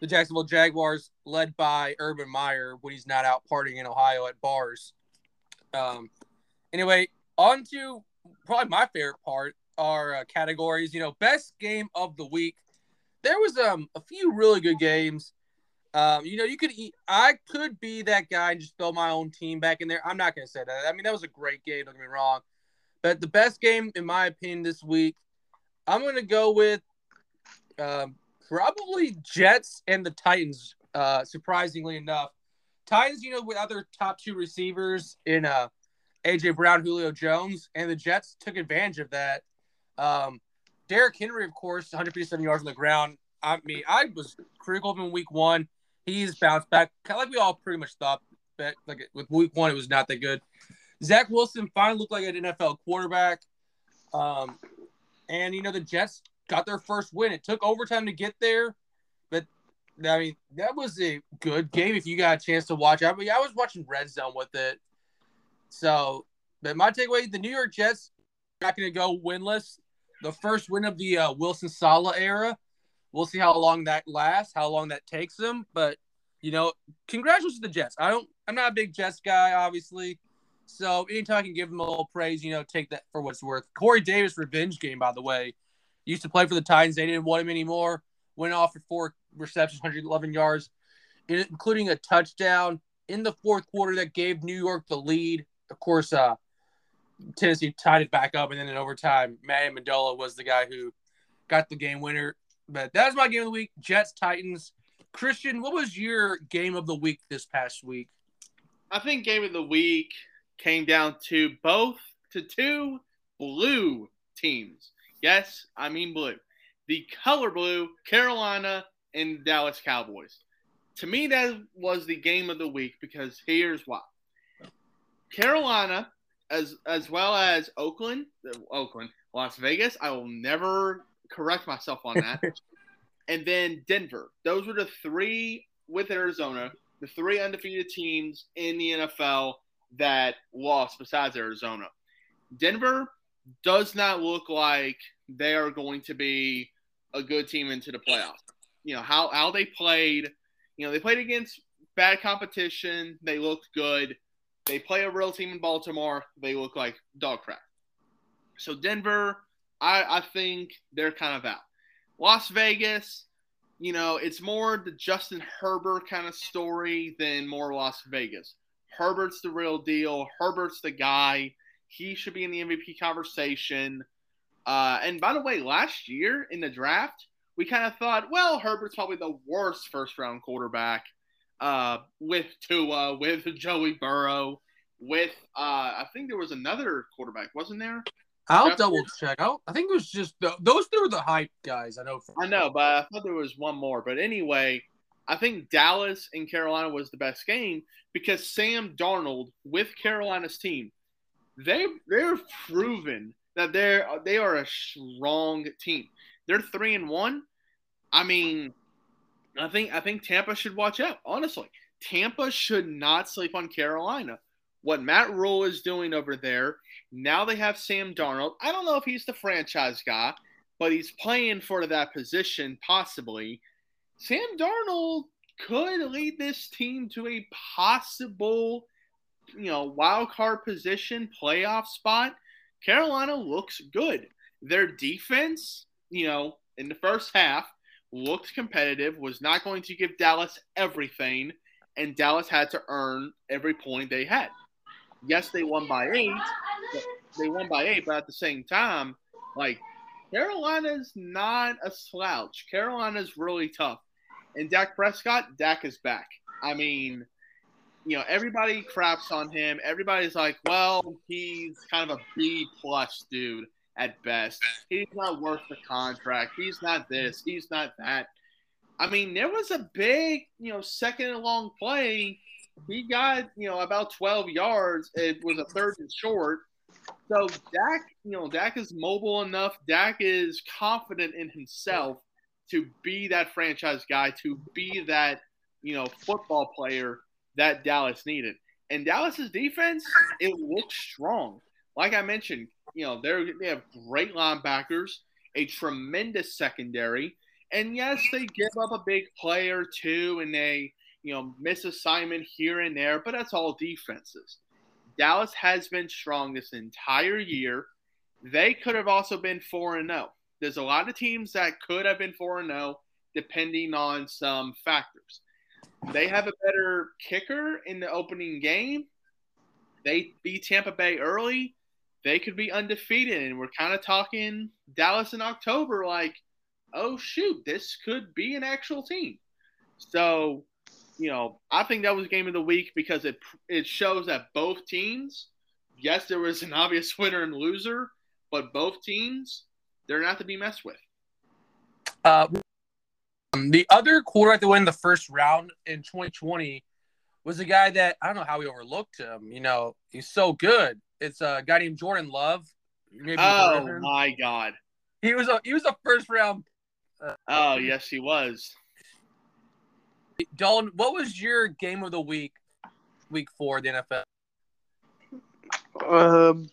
the Jacksonville Jaguars, led by Urban Meyer when he's not out partying in Ohio at bars. Um, anyway, on to probably my favorite part are uh, categories. You know, best game of the week. There was um a few really good games. Um, you know, you could. I could be that guy and just throw my own team back in there. I'm not gonna say that. I mean, that was a great game. Don't get me wrong, but the best game, in my opinion, this week, I'm gonna go with um, probably Jets and the Titans. Uh, surprisingly enough, Titans, you know, with other top two receivers in uh AJ Brown, Julio Jones, and the Jets took advantage of that. Um, Derrick Henry, of course, 157 yards on the ground. I mean, I was critical of him in week one. He's bounced back, kind of like we all pretty much thought. But like with week one, it was not that good. Zach Wilson finally looked like an NFL quarterback. Um, and you know the Jets got their first win. It took overtime to get there, but I mean that was a good game. If you got a chance to watch, I mean I was watching Red Zone with it. So, but my takeaway: the New York Jets not going to go winless. The first win of the uh, Wilson Saleh era. We'll see how long that lasts, how long that takes them. But you know, congratulations to the Jets. I don't. I'm not a big Jets guy, obviously. So anytime I can give them a little praise, you know, take that for what it's worth. Corey Davis revenge game, by the way, used to play for the Titans. They didn't want him anymore. Went off for four receptions, 111 yards, including a touchdown in the fourth quarter that gave New York the lead. Of course, uh, Tennessee tied it back up, and then in overtime, Matt Ammendola was the guy who got the game winner. But that was my game of the week: Jets, Titans. Christian, what was your game of the week this past week? I think game of the week came down to both to two blue teams. Yes, I mean blue. The color blue, Carolina and Dallas Cowboys. To me, that was the game of the week because here's why. Carolina, as as well as Oakland, Oakland, Las Vegas. I will never correct myself on that. [laughs] and then Denver. Those were the three with Arizona, the three undefeated teams in the NFL that lost besides Arizona. Denver does not look like they are going to be a good team into the playoffs. You know, how, how they played, you know, they played against bad competition. They looked good. They play a real team in Baltimore. They look like dog crap. So Denver, I, I think they're kind of out. Las Vegas, you know, it's more the Justin Herbert kind of story than more Las Vegas. Herbert's the real deal. Herbert's the guy. He should be in the MVP conversation. Uh, and by the way, last year in the draft, we kind of thought, well, Herbert's probably the worst first round quarterback uh, with Tua, with Joey Burrow, with uh, I think there was another quarterback, wasn't there? I'll Jeff- double check. I, don't, I think it was just the, those two were the hype guys. I know. For, I know, but I thought there was one more. But anyway, I think Dallas and Carolina was the best game because Sam Darnold with Carolina's team, they they're proven that they're they are a strong team. They're three and one. I mean, I think I think Tampa should watch out. Honestly, Tampa should not sleep on Carolina. What Matt Rhule is doing over there now, they have Sam Darnold. I don't know if he's the franchise guy, but he's playing for that position possibly. Sam Darnold could lead this team to a possible, you know, wild card position playoff spot. Carolina looks good. Their defense, you know, in the first half looked competitive, was not going to give Dallas everything, and Dallas had to earn every point they had. Yes, they won by eight. They won by eight, but at the same time, like Carolina's not a slouch. Carolina's really tough. And Dak Prescott, Dak is back. I mean, you know, everybody craps on him. Everybody's like, well, he's kind of a B plus dude at best. He's not worth the contract. He's not this. He's not that. I mean, there was a big, you know, second and long play. He got, you know, about 12 yards. It was a third and short. So Dak, you know, Dak is mobile enough. Dak is confident in himself to be that franchise guy, to be that, you know, football player that Dallas needed. And Dallas's defense, it looks strong. Like I mentioned, you know, they're, they have great linebackers, a tremendous secondary. And yes, they give up a big play or two and they, you know, miss assignment here and there, but that's all defenses. Dallas has been strong this entire year. They could have also been 4 and 0. There's a lot of teams that could have been 4 and 0 depending on some factors. They have a better kicker in the opening game. They beat Tampa Bay early. They could be undefeated and we're kind of talking Dallas in October like, "Oh shoot, this could be an actual team." So, you know, I think that was game of the week because it it shows that both teams, yes, there was an [laughs] obvious winner and loser, but both teams, they're not to be messed with. Uh, um, the other quarterback that went in the first round in 2020 was a guy that I don't know how we overlooked him. You know, he's so good. It's a guy named Jordan Love. Maybe you've heard of Oh my god. he was a he was a first round. Oh, yes, he was. Dalton, what was your game of the week, week four of the NFL? Um,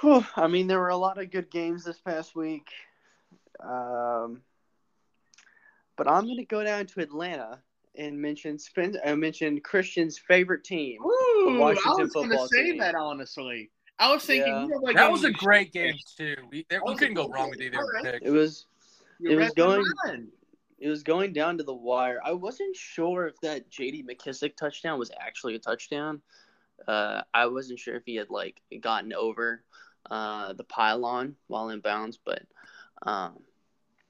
whew, I mean, there were a lot of good games this past week. Um, but I'm going to go down to Atlanta and mention Spence. I mentioned Christian's favorite team. Ooh, Washington I was going to say team. that honestly. I was thinking Yeah. you know, like That was a great game too. We, there, we couldn't go good wrong with either All right. pick. It was you it was going- line. it was going down to the wire. I wasn't sure if that J.D. McKissic touchdown was actually a touchdown. Uh, I wasn't sure if he had like gotten over uh, the pylon while in bounds, but um,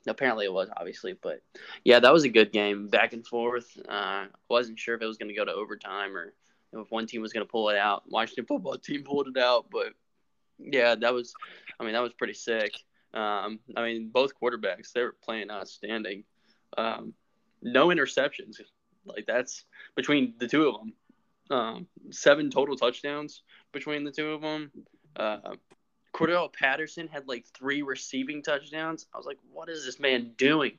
apparently it was obviously. But yeah, that was a good game, back and forth. Uh, wasn't sure if it was going to go to overtime or if one team was going to pull it out. Washington football team pulled it out, but yeah, that was. I mean, that was pretty sick. Um, I mean, both quarterbacks they were playing outstanding. Um, no interceptions. Like that's between the two of them. Um, seven total touchdowns between the two of them. Uh, Cordarrelle Patterson had like three receiving touchdowns. I was like, what is this man doing?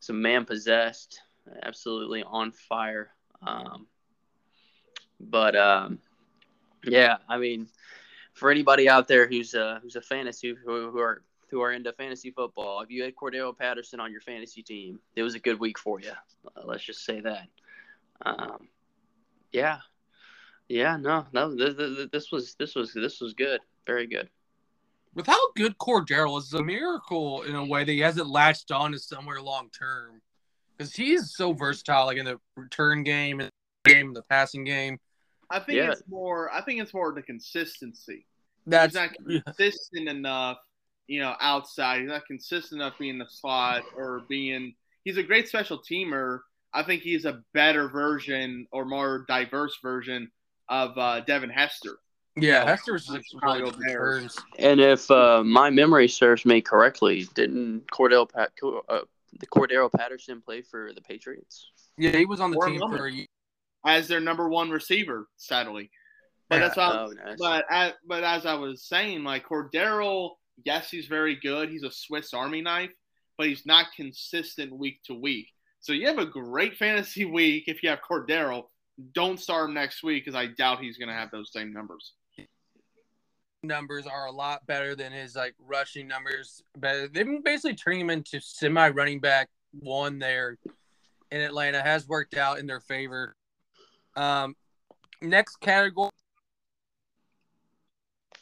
Some man possessed, absolutely on fire. Um, but um, yeah, I mean, for anybody out there who's uh, who's a fantasy who, who are who are into fantasy football, if you had Cordarrelle Patterson on your fantasy team, it was a good week for you. Uh, let's just say that. Um, yeah, yeah, no, no, this was this was this was good, very good. With how good Cordarrelle is, it's a miracle in a way that he hasn't latched on to somewhere long term. Because he's so versatile, like in the return game, in the game, the passing game. I think Yeah. it's more. I think it's more the consistency. That's not [laughs] consistent enough, you know, outside. He's not consistent enough being the slot or being. He's a great special teamer. I think he's a better version or more diverse version of uh, Devin Hester. Yeah. Hester was like Chicago really good Bears. And if uh, my memory serves me correctly, didn't Cordarrelle Pat uh, the Cordarrelle Patterson play for the Patriots? Yeah, he was on the Or team Lumber. for a year. as their number one receiver, sadly. But Yeah. that's why. Oh, nice. But as, but as I was saying, like Cordarrelle, yes, he's very good. He's a Swiss Army knife, but he's not consistent week to week. So you have a great fantasy [laughs] week if you have Cordarrelle. Don't start him next week because I doubt he's going to have those same numbers. numbers are a lot better than his like rushing numbers. But they've been basically turning him into semi running back one there in Atlanta has worked out in their favor. Um, next category.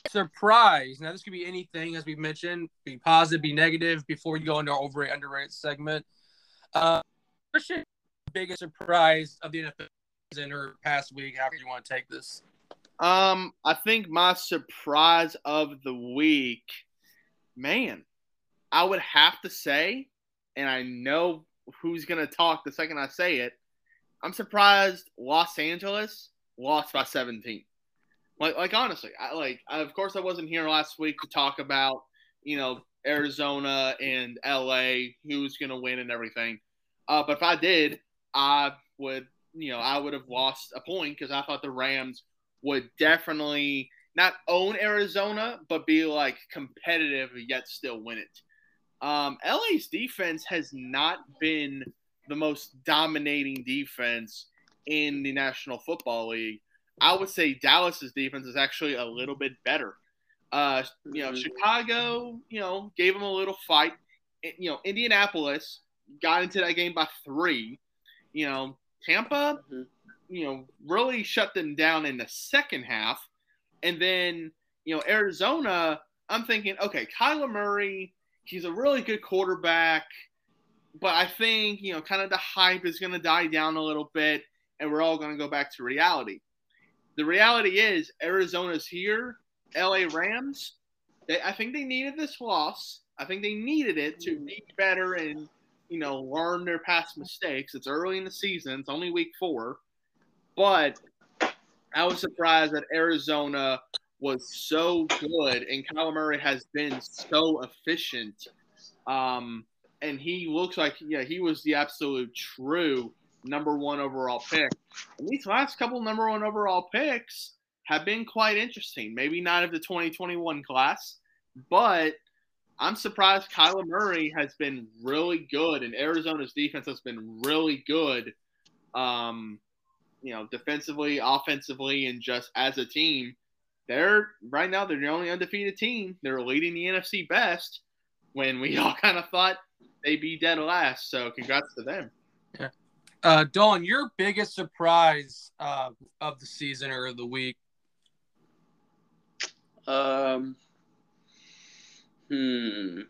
Surprise. Now this could be anything as we mentioned, be positive, be negative before you go into our overrated underrated segment. Uh biggest surprise of the NFL season or past week, however you want to take this. Um, I think my surprise of the week, man, I would have to say, and I know who's gonna talk the second I say it. I'm surprised Los Angeles lost by 17. Like, like honestly, I like. I, of course, I wasn't here last week to talk about you know Arizona and LA, who's gonna win and everything. Uh, but if I did, I would, you know, I would have lost a point because I thought the Rams would definitely not own Arizona, but be like competitive yet still win it. Um, LA's defense has not been the most dominating defense in the National Football League. I would say Dallas's defense is actually a little bit better. Uh, you know, Mhm. Chicago, you know, gave them a little fight. You know, Indianapolis got into that game by three. You know, Tampa, Mhm. you know, really shut them down in the second half. And then, you know, Arizona, I'm thinking, okay, Kyler Murray, he's a really good quarterback, but I think, you know, kind of the hype is going to die down a little bit and we're all going to go back to reality. The reality is Arizona's here, LA Rams, they, I think they needed this loss. I think they needed it to be better and, you know, learn their past mistakes. It's early in the season, it's only week four. But I was surprised that Arizona was so good and Kyler Murray has been so efficient. Um, and he looks like yeah, he was the absolute true number one overall pick. And these last couple number one overall picks have been quite interesting. Maybe not of the 2021 class, but I'm surprised Kyler Murray has been really good and Arizona's defense has been really good. Um, you know, defensively, offensively, and just as a team, they're right now they're the only undefeated team. They're leading the NFC best when we [laughs] all kind of thought they'd be dead last. So congrats to them. Uh, Dawn, your biggest surprise uh, of the season or of the week? Um. Hmm.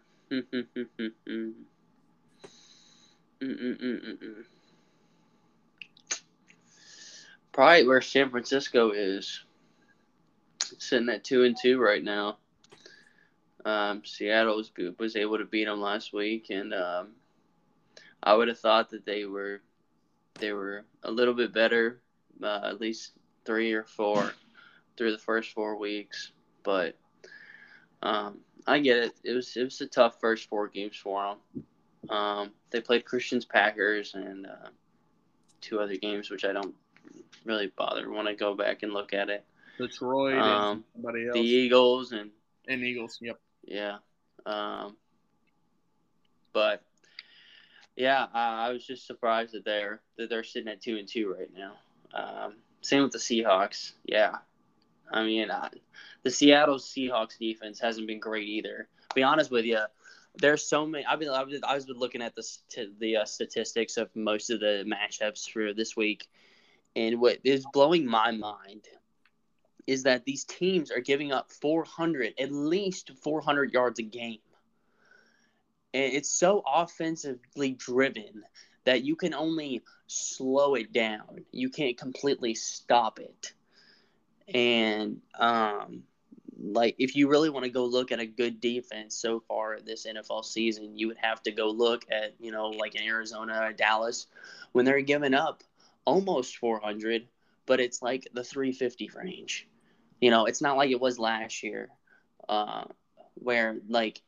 Probably where San Francisco is, sitting at two and two right now. Um, Seattle was was able to beat them last week, and um, I would have thought that they were they were a little bit better, uh, at least three or four through the first four weeks. But um, I get it. It was it was a tough first four games for them. Um, they played Christians Packers and uh, two other games, which I don't really bother. Want to go back and look at it. Detroit Um, and somebody else The Eagles and and Eagles. Yep. yeah. Um, but yeah, I, I was just surprised that they're that they're sitting at two and two right now. Um, same with the Seahawks. Yeah, I mean, I, the Seattle Seahawks defense hasn't been great either. Be honest with you, there's so many. I've been I've been, I was looking at the st- the uh, statistics of most of the matchups for this week, and what is blowing my mind is that these teams are giving up 400, at least 400 yards a game. And it's so offensively driven that you can only slow it down. You can't completely stop it. And um, like if you really want to go look at a good defense so far this NFL season, you would have to go look at you know like in Arizona, or Dallas, when they're giving up almost 400, but it's like the 350 range. You know, it's not like it was last year, uh, where like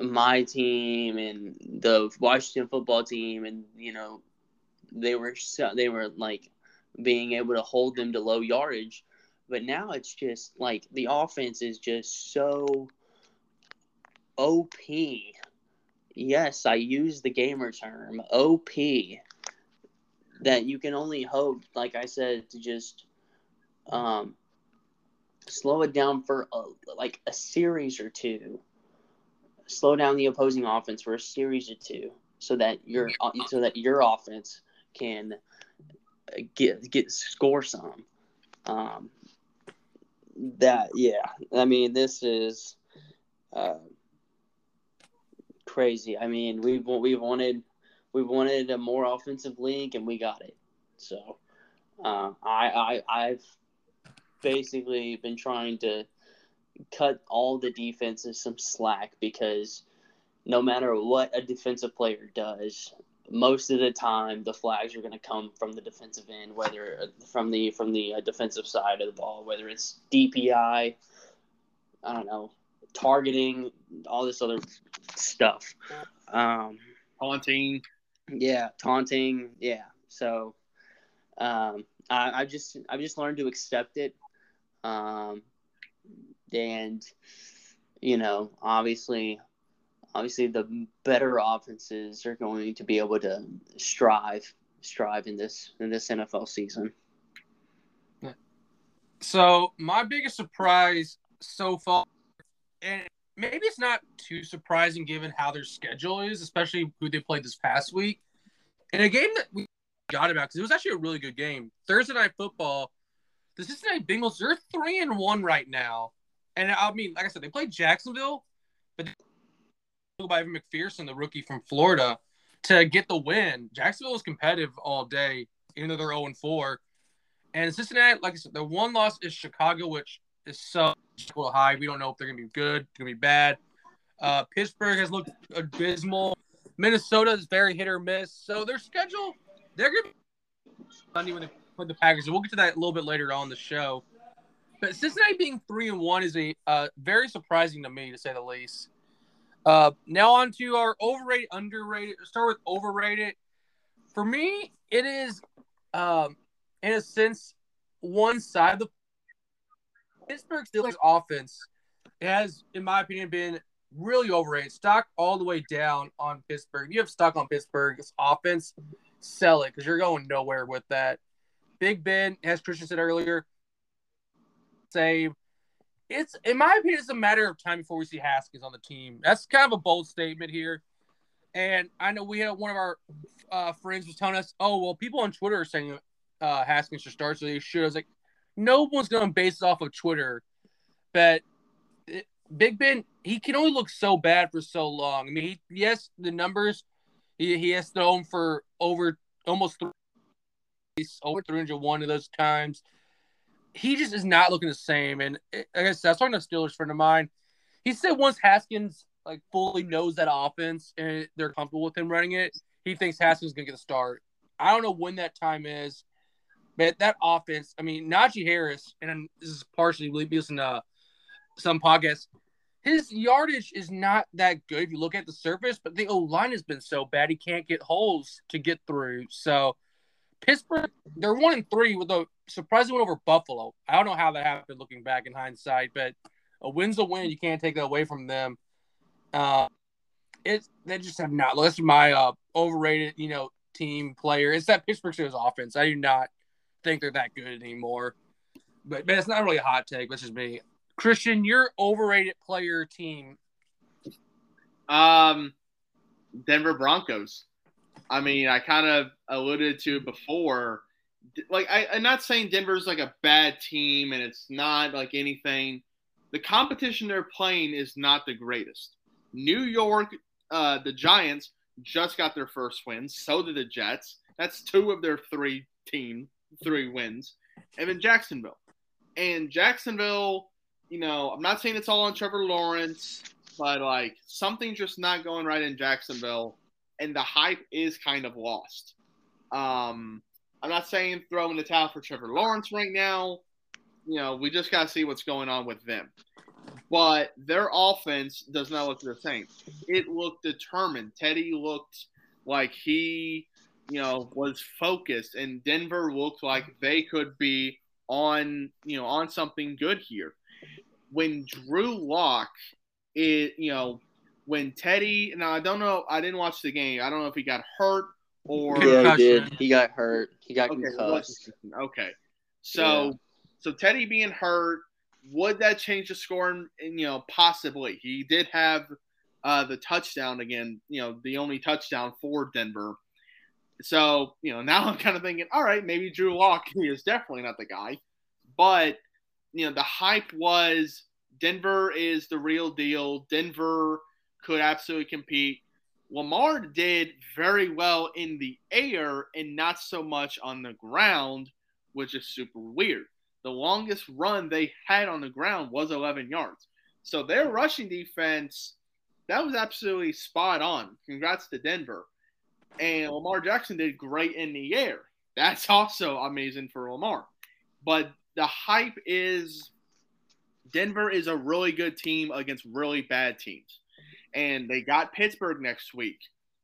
my team and the Washington football team, and you know, they were so, they were like being able to hold them to low yardage but now it's just like the offense is just so OP. Yes, I use the gamer term OP that you can only hope, like I said, to just um, slow it down for a, like a series or two. Slow down the opposing offense for a series or two, so that your so that your offense can get get score some. Um, that yeah. I mean this is uh, crazy. I mean we've we've wanted we wanted a more offensive league and we got it. So uh, I, I i've basically been trying to cut all the defenses some slack because no matter what a defensive player does most of the time the flags are going to come from the defensive end, whether from the from the uh, defensive side of the ball, whether it's DPI, I don't know, targeting, all this other stuff. Um, taunting. Yeah, taunting. Yeah. So um, I, I just I've just learned to accept it, um, and you know, obviously obviously the better offenses are going to be able to strive strive in this in this NFL season. So my biggest surprise so far, and maybe it's not too surprising given how their schedule is, especially who they played this past week. In a game that we got about because it was actually a really good game. Thursday night football, the Cincinnati Bengals they're three and one right now, and I mean, like I said, they played Jacksonville, but by Evan McPherson, the rookie from Florida, to get the win. Jacksonville was competitive all day, even though they're 0 4. And Cincinnati, like I said, the one loss is Chicago, which is so high. We don't know if they're going to be good, going to be bad. Uh, Pittsburgh has looked abysmal. Minnesota is very hit or miss. So their schedule, they're going to be Sunday when they play the Packers. we'll get to that a little bit later on the show. But Cincinnati being three and one is a uh, very surprising to me, to say the least. Uh, now on to our overrated, underrated. Start with overrated. For me, it is, um, in a sense, one side of the Pittsburgh Steelers offense has, in my opinion, been really overrated. Stock all the way down on Pittsburgh. If you have stock on Pittsburgh's offense, sell it because you're going nowhere with that. Big Ben, as Christian said earlier, save it's in my opinion, it's a matter of time before we see Haskins on the team. That's kind of a bold statement here. And I know we had one of our uh, friends was telling us, "Oh, well, people on Twitter are saying uh, Haskins should start, so they should." I was like, "No one's going to base it off of Twitter." But it, Big Ben, he can only look so bad for so long. I mean, he, yes, the numbers, he, he has thrown for over almost three, over 301 of those times he just is not looking the same. And like I said, I was talking to a Steelers friend of mine. He said once Haskins like fully knows that offense and they're comfortable with him running it, he thinks Haskins is gonna get the start. I don't know when that time is, but that offense. I mean, Najee Harris, and this is partially listening to some podcasts. His yardage is not that good if you look at the surface, but the O line has been so bad he can't get holes to get through. So Pittsburgh, they're one and three with a surprising win over Buffalo. I don't know how that happened looking back in hindsight, but a win's a win. You can't take that away from them. Uh, it's they just have not. That's my uh, overrated, you know, team player. It's that Pittsburgh Steelers offense. I do not think they're that good anymore. But, but it's not really a hot take. That's just me. Christian, your overrated player team. Um, Denver Broncos. I mean, I kind of alluded to before. Like, I, I'm not saying Denver's like a bad team and it's not like anything. The competition they're playing is not the greatest. New York, uh, the Giants just got their first win. So did the Jets. That's two of their three team three wins. And then Jacksonville. And Jacksonville, you know, I'm not saying it's all on Trevor Lawrence, but like something's just not going right in Jacksonville, and the hype is kind of lost. Um, I'm not saying throw in the towel for Trevor Lawrence right now. You know, we just got to see what's going on with them. But their offense does not look the same. It looked determined. Teddy looked like he, you know, was focused, and Denver looked like they could be on, you know, on something good here. When Drew Lock, it, you know, when Teddy, now I don't know, I didn't watch the game. I don't know if he got hurt or Yeah, he did. He got hurt. He got Okay, concussed. Okay. So Yeah. so Teddy being hurt, would that change the score? And you know, possibly. He did have uh, the touchdown again. You know, the only touchdown for Denver. So you know, [laughs] now I'm kind of thinking, all right, maybe Drew Lock is definitely not the guy. But you know, the hype was Denver is the real deal. Denver could absolutely compete. Lamar did very well in the air and not so much on the ground, which is super weird. The longest run they had on the ground was 11 yards. So their rushing defense, that was absolutely spot on. Congrats to Denver. And Lamar Jackson did great in the air. That's [laughs] also amazing for Lamar. But the hype is Denver is a really good team against really bad teams and they got Pittsburgh next week.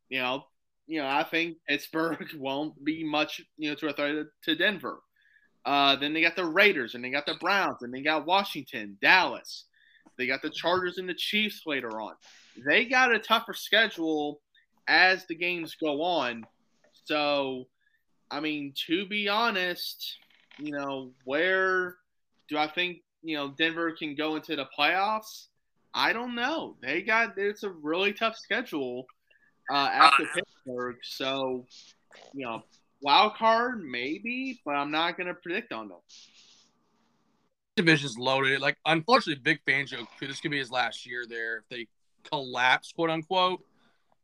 You know, you know, I think Pittsburgh [laughs] won't be much, you know, to a threat to Denver. Uh, then they got the Raiders, and they got the Browns, and they got Washington, Dallas. They got the Chargers and the Chiefs later on. They got a tougher schedule as the games go on. So, I mean, to be honest, you know, where do I think you know Denver can go into the playoffs? I don't know. They got it's a really tough schedule uh, after Pittsburgh, so you know, wild card maybe, but I'm not gonna predict on them. Division's loaded. Like, unfortunately, Vic Fangio, this could be his last year there if they collapse, quote unquote.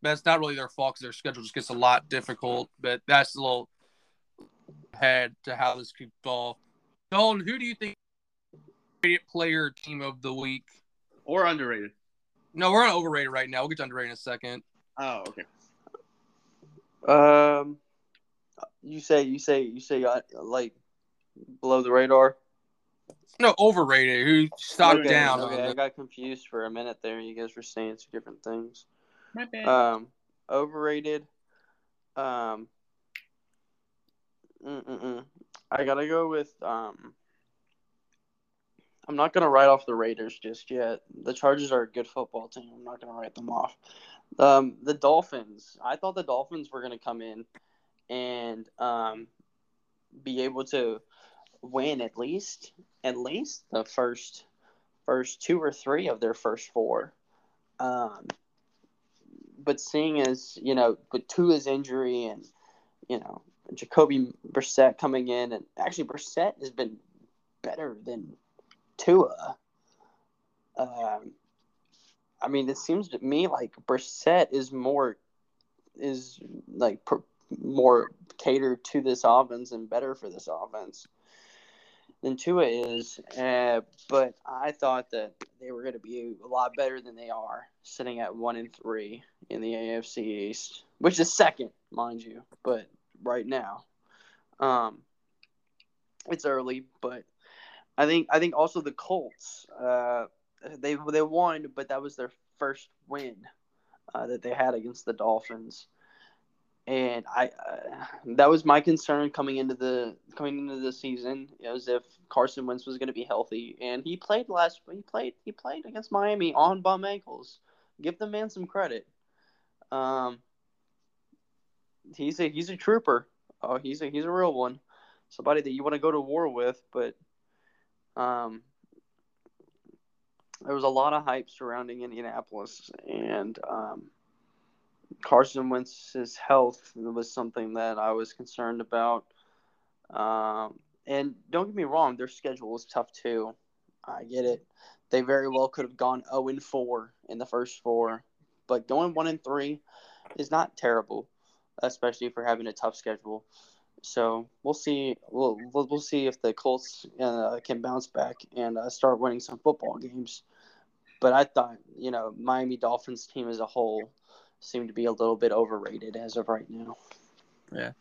It's not really their fault because their schedule just gets a lot difficult. But that's a little head to how this could fall. Nolan, who do you think player team of the week? Or underrated. No, we're on overrated right now. We'll get to underrated in a second. Oh, okay. Um, you say you say you say uh, like below the radar. No, overrated. Who stocked okay, down? Okay, I got confused for a minute there. You guys were saying two different things. My bad. Um, overrated. Um, mm-mm-mm. I gotta go with um. I'm not gonna write off the Raiders just yet. The Chargers are a good football team. I'm not gonna write them off. Um, the Dolphins. I thought the Dolphins were gonna come in and um, be able to win at least at least the first first two or three of their first four. Um, but seeing as you know, with Tua's injury and you know Jacoby Brissett coming in, and actually Brissett has been better than Tua. Um, I mean, it seems to me like Brissett is more is like more catered to this offense and better for this offense than Tua is. Uh, but I thought that they were going to be a lot better than they are, sitting at one and three in the AFC East, which is second, mind you. But right now, um, it's early, but I think I think also the Colts, uh, they they won, but that was their first win uh, that they had against the Dolphins and I uh, that was my concern coming into the coming into the season as if Carson Wentz was going to be healthy, and he played last he played he played against Miami on bum ankles. Give the man some credit. Um, he's a he's a trooper. Oh, he's a he's a real one. Somebody that you want to go to war with, but um, there was a lot of hype surrounding Indianapolis, and um, Carson Wentz's health was something that I was concerned about. Um, and don't get me wrong, their schedule is tough too. I get it. They very well could have gone 0 and 4 in the first four, but going 1 and 3 is not terrible, especially for having a tough schedule. So we'll see. We'll we'll, see if the Colts uh, can bounce back and uh, start winning some football games. But I thought, you know, Miami Dolphins team as a whole seemed to be a little bit overrated as of right now. Yeah.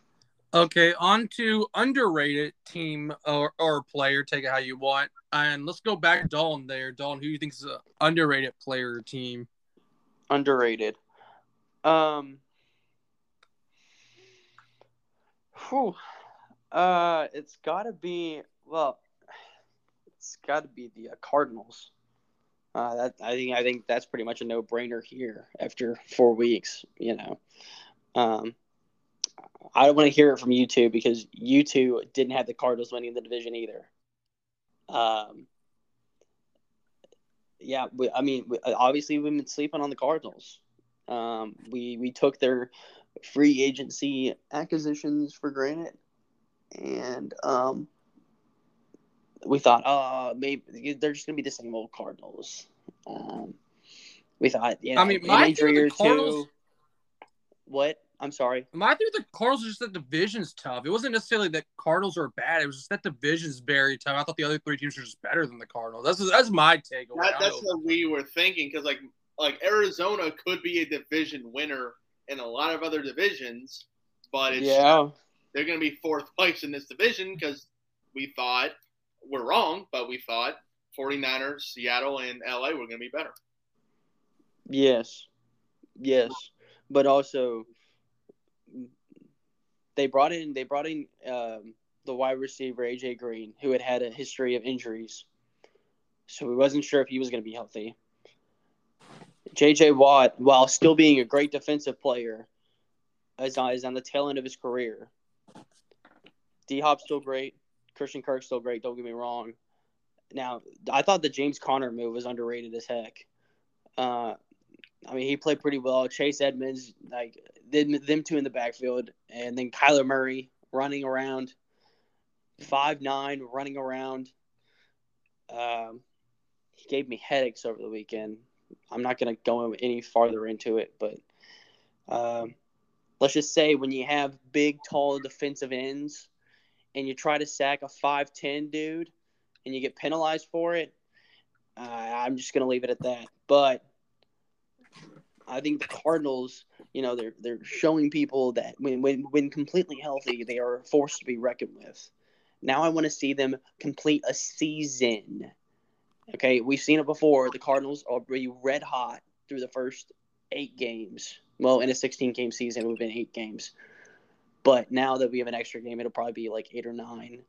Okay, on to underrated team or, or player. Take it how you want. And let's go back to Dalton there. Dalton, who do you think is an underrated player or team? Underrated. Um. Whew. Uh, it's got to be well. It's got to be the uh, Cardinals. Uh, that I think I think that's pretty much a no brainer here after four weeks. You know, um, I don't want to hear it from you two because you two didn't have the Cardinals winning the division either. Um, yeah, we, I mean, we, obviously we've been sleeping on the Cardinals. Um, we we took their free agency acquisitions for granted, and um, we thought, oh, maybe they're just gonna be the same old Cardinals. Um, we thought, yeah, I mean, my injury or with Cardinals- two. What? I'm sorry. I think the Cardinals are just that division's tough. It wasn't necessarily that Cardinals are bad. It was just that division's very tough. I thought the other three teams were just better than the Cardinals. That's that's my takeaway. That, that's what we were thinking because like like Arizona could be a division winner in a lot of other divisions, but it's yeah, they're going to be fourth [laughs] place in this division because we thought we're wrong, but we thought 49ers, Seattle, and LA were going to be better. yes, yes, but also they brought in they brought in um, the wide receiver AJ Green, who had had a history of injuries, so we wasn't sure if he was going to be healthy. JJ Watt, while still being a great defensive player, is on, is on the tail end of his career. D Hop's still great. Christian Kirk's still great. Don't get me wrong. Now, I thought the James Conner move was underrated as heck. Uh, I mean, he played pretty well. Chase Edmonds, like them, them two in the backfield, and then Kyler Murray running around, five nine, running around. Um, he gave me headaches over the weekend. I'm not going to go any farther into it, but um, let's just say when you have big, tall defensive ends, and you try to sack a five ten dude, and you get penalized for it, uh, I'm just going to leave it at that. But I think the Cardinals, you know, they're they're showing people that when when when completely healthy, they are forced to be reckoned with. Now I want to see them complete a season. Okay, we've seen it before. The Cardinals are really red hot through the first eight games. Well, in a 16 game season, it would have been eight games. But now that we have an extra game, it'll probably be like eight or nine.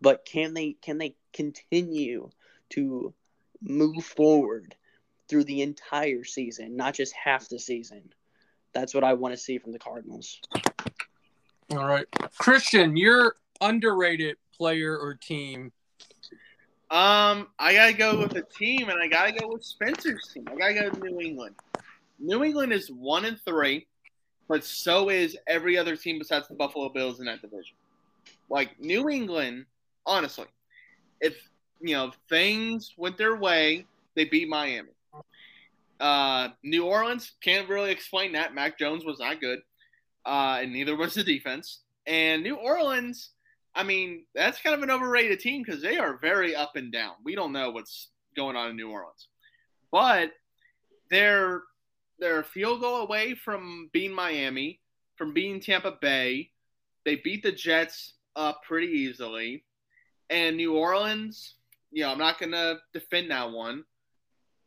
But can they can they continue to move forward through the entire season, not just half the season? That's what I want to see from the Cardinals. All right, Christian, you're underrated player or team. Um, I gotta go with a team, and I gotta go with Spencer's team. I gotta go with New England. New England is one and three, but so is every other team besides the Buffalo Bills in that division. Like New England, honestly, if you know things went their way, they beat Miami. Uh, New Orleans can't really explain that. Mac Jones was not good, uh, and neither was the defense. And New Orleans, I mean, that's kind of an overrated team because they are very up and down. We don't know what's going on in New Orleans, but they're they're a field goal away from being Miami, from being Tampa Bay. They beat the Jets up pretty easily, and New Orleans. You know, I'm not gonna defend that one.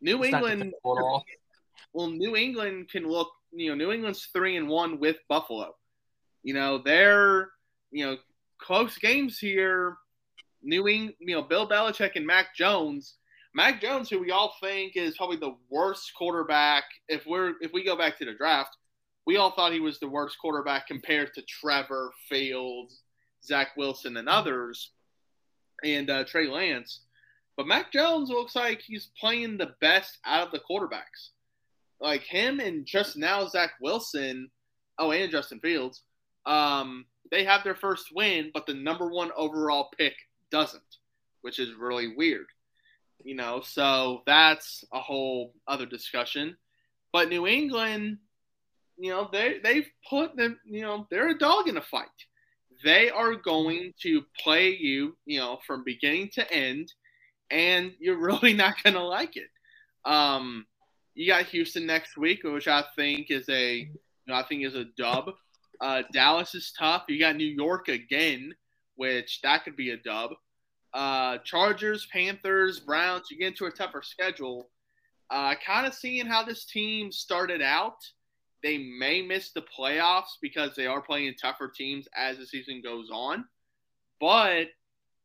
New It's England. Well, New England can look. You know, New England's three and one with Buffalo. You know, they're you know close games here. New England, you know, Bill Belichick and Mac Jones. Mac Jones, who we all think is probably the worst quarterback, if we're if we go back to the draft, we all thought he was the worst quarterback compared to Trevor Fields, Zach Wilson, and others, and uh, Trey Lance. But Mac Jones looks like he's playing the best out of the quarterbacks. Like him and just now Zach Wilson, oh, and Justin Fields, um, they have their first win, but the number one overall pick doesn't, which is really weird. You know, so that's a whole other discussion. But New England, you know, they they've put them, you know, they're a dog in a fight. they are going to play you, you know, from beginning to end, and you're [laughs] really not to like it. Um, you got Houston next week, which I think is a, you know, I think is a dub. Uh, Dallas is tough. You got New York again, which that could be a dub. Uh, Chargers, Panthers, Browns. You get into a tougher schedule. Uh, kind of seeing how this team started out they may miss the playoffs because they are playing tougher teams as the season goes on. But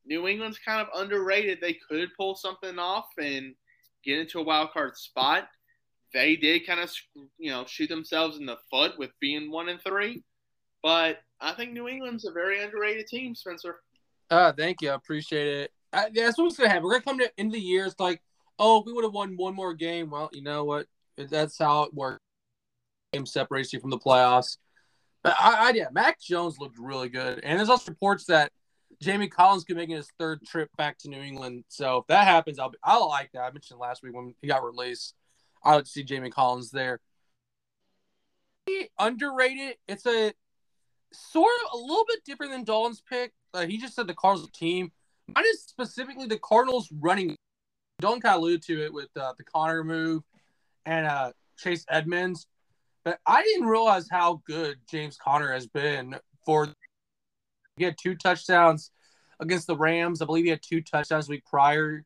New England's kind of underrated. They could pull something off and get into a wild card spot. They did kind of, you know, shoot themselves in the foot with being one and three. But I think New England's a very underrated team, Spencer. Uh, thank you. I appreciate it. I, that's what's gonna happen. We're gonna come to the end of the year. It's like, oh, we would have won one more game. Well, you know what? That's how it works game separates you from the playoffs. But I, I, yeah, Mac Jones looked really good, and there's also reports that Jamie Collins could make his third trip back to New England. So if that happens, I'll be, I'll like that. I mentioned last week when he got released, I would see Jamie Collins there. Underrated. It's a sort of a little bit different than Dalton's pick. He just said the Cardinals team. Mine is specifically the Cardinals running. Dalton kind of alluded to it with uh, the Conner move and uh, Chase Edmonds. But I didn't realize how good James Conner has been for. He had two touchdowns against the Rams. I believe he had two touchdowns week prior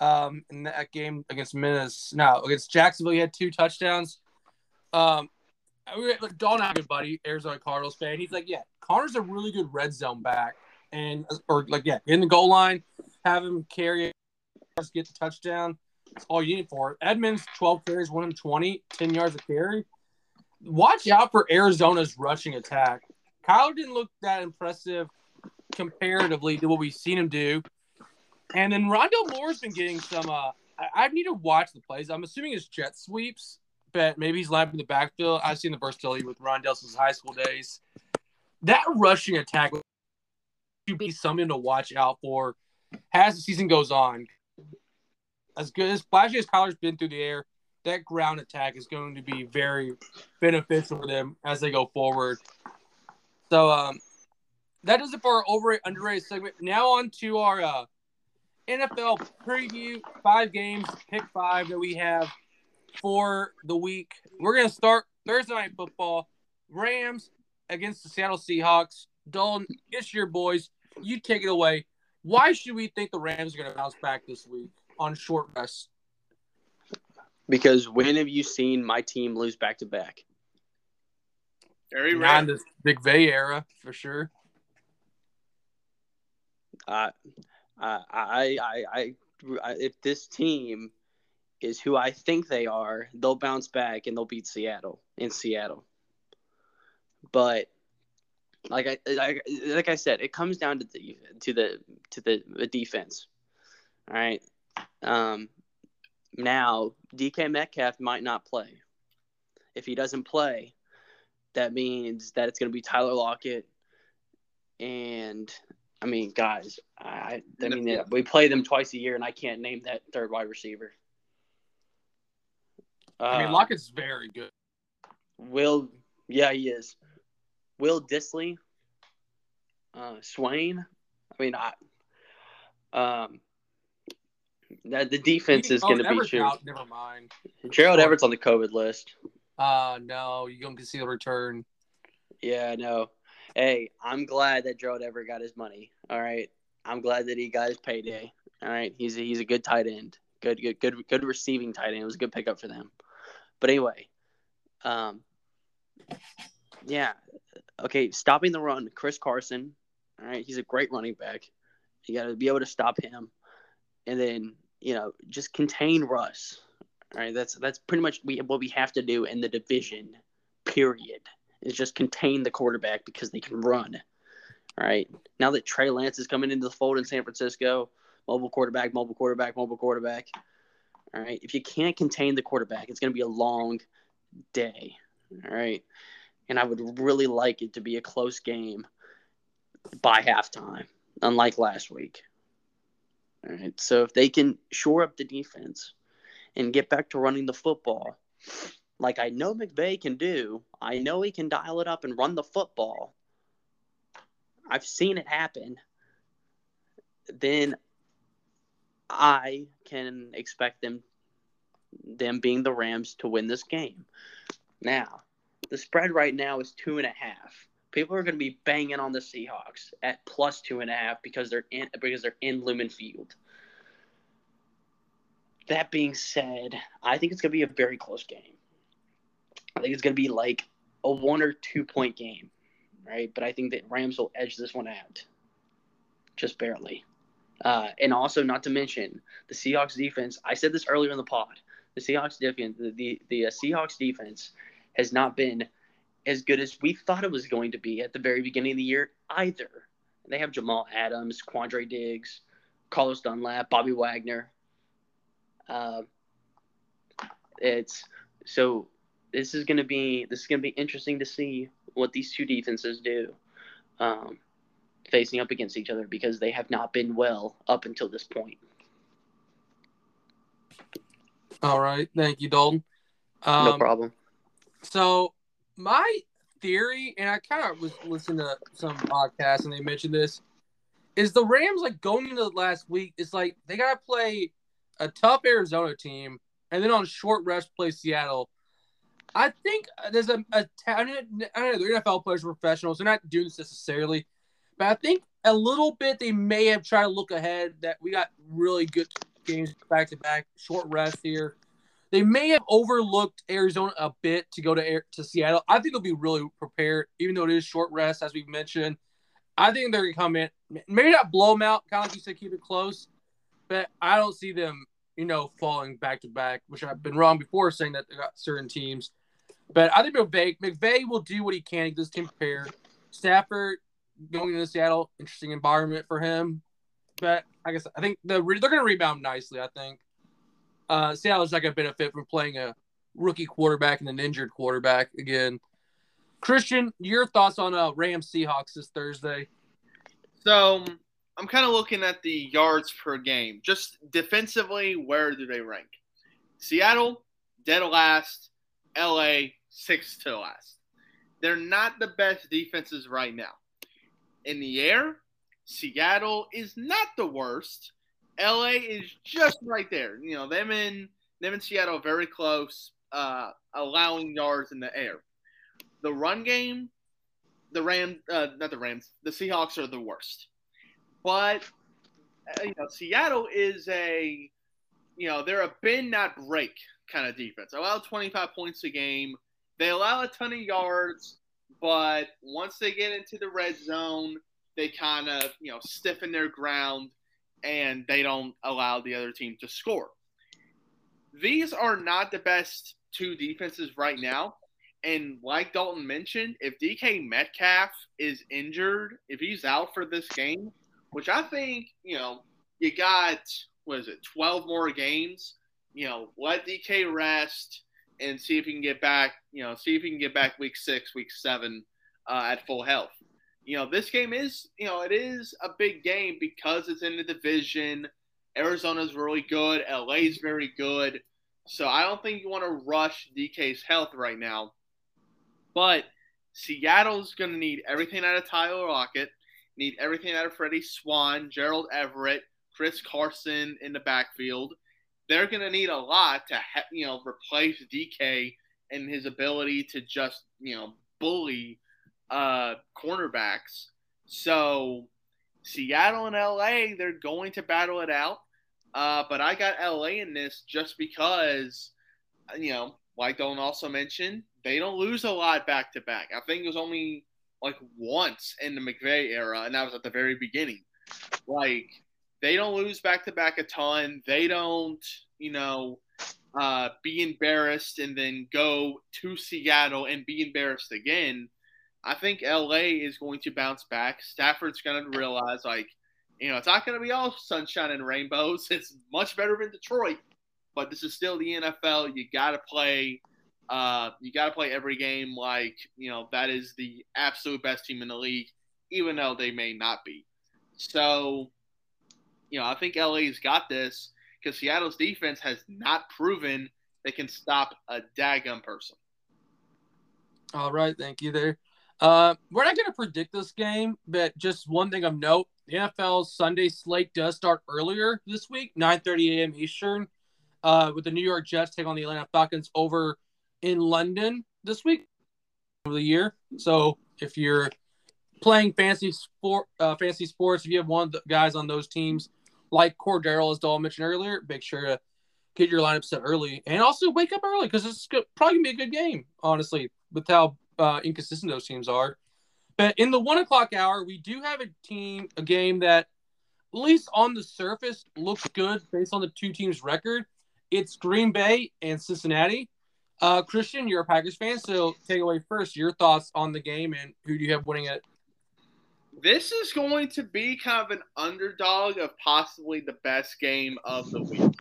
um, in that game against Minnesota. No, against Jacksonville, he had two touchdowns. Um, Don, a buddy, Arizona Cardinals fan. He's like, yeah, Conner's a really good red zone back, and or like, yeah, in the goal line, have him carry, get the touchdown. That's all you need for it. Edmonds, 12 carries, 120, 10 yards of carry watch out for Arizona's rushing attack. Kyle didn't look that impressive comparatively to what we've seen him do. And then Rondale Moore's been getting some. Uh, I, I need to watch the plays. I'm assuming it's jet sweeps, maybe he's lapping the backfield. I've seen the versatility with Rondale since high school days. That rushing attack should be something to watch out for as the season goes on. As good as flashy as Kyler's been through the air, that ground attack is going to be very beneficial for them as they go forward. So um, that does it for our overrated underrated segment. Now on to our uh, NFL preview. Five games, pick five that we have for the week. We're gonna start Thursday night football. Rams against the Seattle Seahawks. Dalton, it's your boys. You take it away. Why should we think the Rams are gonna bounce back this week on short rest? Because when have you seen my team lose back to back? Very rare. Not in this McVay era, for sure. Uh, I, I, I, I, if this team is who I think they are, they'll bounce back and they'll beat Seattle in Seattle. But like I like, like I said, it comes down to the to the to the, the defense. All right. Um, now, DK Metcalf might not play. If he doesn't play, that means that it's going to be Tyler Lockett. And I mean, guys, I, I mean, yeah. we play them twice a year, and I can't name that third wide receiver. Uh, I mean, uh, Lockett's very good. Will, yeah, he is. Will Dissly, uh, Swain. I mean, I, um, the defense is going to be true. Out, never mind. Gerald Everett's on the COVID list. Uh no, you to see the return. Yeah, no. Hey, I'm glad that Gerald Everett got his money. All right, I'm glad that he got his payday. All right, he's a, he's a good tight end. Good, good, good, good receiving tight end. It was a good pickup for them. But anyway, um, yeah, okay. Stopping the run, Chris Carson. All right, he's a great running back. You got to be able to stop him and then you know just contain Russ. All right, that's that's pretty much we, what we have to do in the division. Period is just contain the quarterback because they can run. All right, now that Trey Lance is coming into the fold in San Francisco, mobile quarterback, mobile quarterback, mobile quarterback. All right, if you can't contain the quarterback, it's going to be a long day. All right, and I would really like it to be a close game by halftime, unlike last week. All right. So if they can shore up the defense and get back to running the football, like I know McVay can do, I know he can dial it up and run the football. I've seen it happen, then I can expect them them being the Rams to win this game. Now, the spread right now is two and a half. People are going to be banging on the Seahawks at plus two and a half because they're in because they're in Lumen Field. That being said, I think it's going to be a very close game. I think it's going to be like a one or two point game, right? But I think that Rams will edge this one out, just barely. Uh, and also, not to mention the Seahawks defense. I said this earlier in the pod. The Seahawks defense, the the, the uh, Seahawks defense, has not been as good as we thought it was going to be at the very beginning of the year either. They have Jamal Adams, Quandre Diggs, Carlos Dunlap, Bobby Wagner. Uh, it's so this is going to be this is going to be interesting to see what these two defenses do um, facing up against each other because they have not been well up until this point. All right, thank you, Dalton. Um, no problem. So my theory, and I kind of was listening to some podcasts and they mentioned this, is the Rams like going into the last week? It's like they got to play a tough Arizona team, and then on short rest play Seattle. I think there's a, a I mean, I don't know the NFL players professionals; they're not doing this necessarily, but I think a little bit they may have tried to look ahead that we got really good games back to back, short rest here. They may have overlooked Arizona a bit to go to Air, to Seattle. I think they'll be really prepared, even though it is short rest, as we've mentioned. I think they're gonna come in, maybe not blow them out, kind of like you said, keep it close. But I don't see them, you know, falling back to back, which I've been wrong before saying that they got certain teams. But I think McVay, McVay will do what he can to get this team prepared. Stafford going into Seattle, interesting environment for him. But I guess I think the, they're going to rebound nicely. I think uh, Seattle's not going to benefit from playing a rookie quarterback and an injured quarterback again. Christian, your thoughts on uh, Rams Seahawks this Thursday? So I'm kind of looking at the yards per game. Just defensively, where do they rank? Seattle, dead last. LA, six to last. They're not the best defenses right now. In the air, Seattle is not the worst. LA is just right there. You know, them and them and Seattle very close, uh, allowing yards in the air. The run game, the Rams, uh, not the Rams, the Seahawks are the worst. But uh, you know, Seattle is a, you know, they're a bend not break kind of defense. Allow 25 points a game. They allow a ton of yards, but once they get into the red zone, they kind of you know stiffen their ground and they don't allow the other team to score. These are not the best two defenses right now. And like Dalton mentioned, if DK Metcalf is injured, if he's out for this game, which I think, you know, you got, what is it, 12 more games, you know, let DK rest and see if he can get back, you know, see if he can get back week six, week seven uh, at full health you know, this game is, you know, it is a big game because it's in the division. Arizona's really good. LA's very good. So I don't think you want to rush DK's health right now. But Seattle's going to need everything out of Tyler Lockett, need everything out of Freddie Swain, Gerald Everett, Chris Carson in the backfield. They're going to need a lot to, you know, replace DK and his ability to just, you know, bully uh, cornerbacks. So Seattle and LA, they're going to battle it out. Uh, but I got LA in this just because, you know, like Don also mentioned, they don't lose a lot back to back. I think it was only like once in the McVay era, and that was at the very beginning. Like they don't lose back to back a ton. They don't, you know, uh, be embarrassed and then go to Seattle and be embarrassed again. I think LA is going to bounce back. Stafford's going to realize, like, you know, it's not going to be all sunshine and rainbows. [laughs] It's much better than Detroit, but this is still the NFL. You got to play. Uh, you got to play every game like you know that is the absolute best team in the league, even though they may not be. So, you know, I think LA's got this because Seattle's defense has not proven they can stop a daggum person. All right, thank you there. Uh, we're not going to predict this game, but just one thing of note: the NFL Sunday slate does start earlier this week, 9:30 a.m. Eastern, uh, with the New York Jets taking on the Atlanta Falcons over in London this week of the year. So if you're playing fancy sport, uh, fancy sports, if you have one of the guys on those teams, like Cordarrelle, as Dal mentioned earlier, make sure to get your lineup set early and also wake up early because it's probably gonna be a good game. Honestly, with how uh, inconsistent those teams are. But in the one o'clock hour, we do have a team, a game that, at least on the surface, looks good based on the two teams' record. It's Green Bay and Cincinnati. Uh, Christian, you're a Packers fan, so take away first your thoughts on the game and who do you have winning it? This is going to be kind of an underdog of possibly the best game of the week.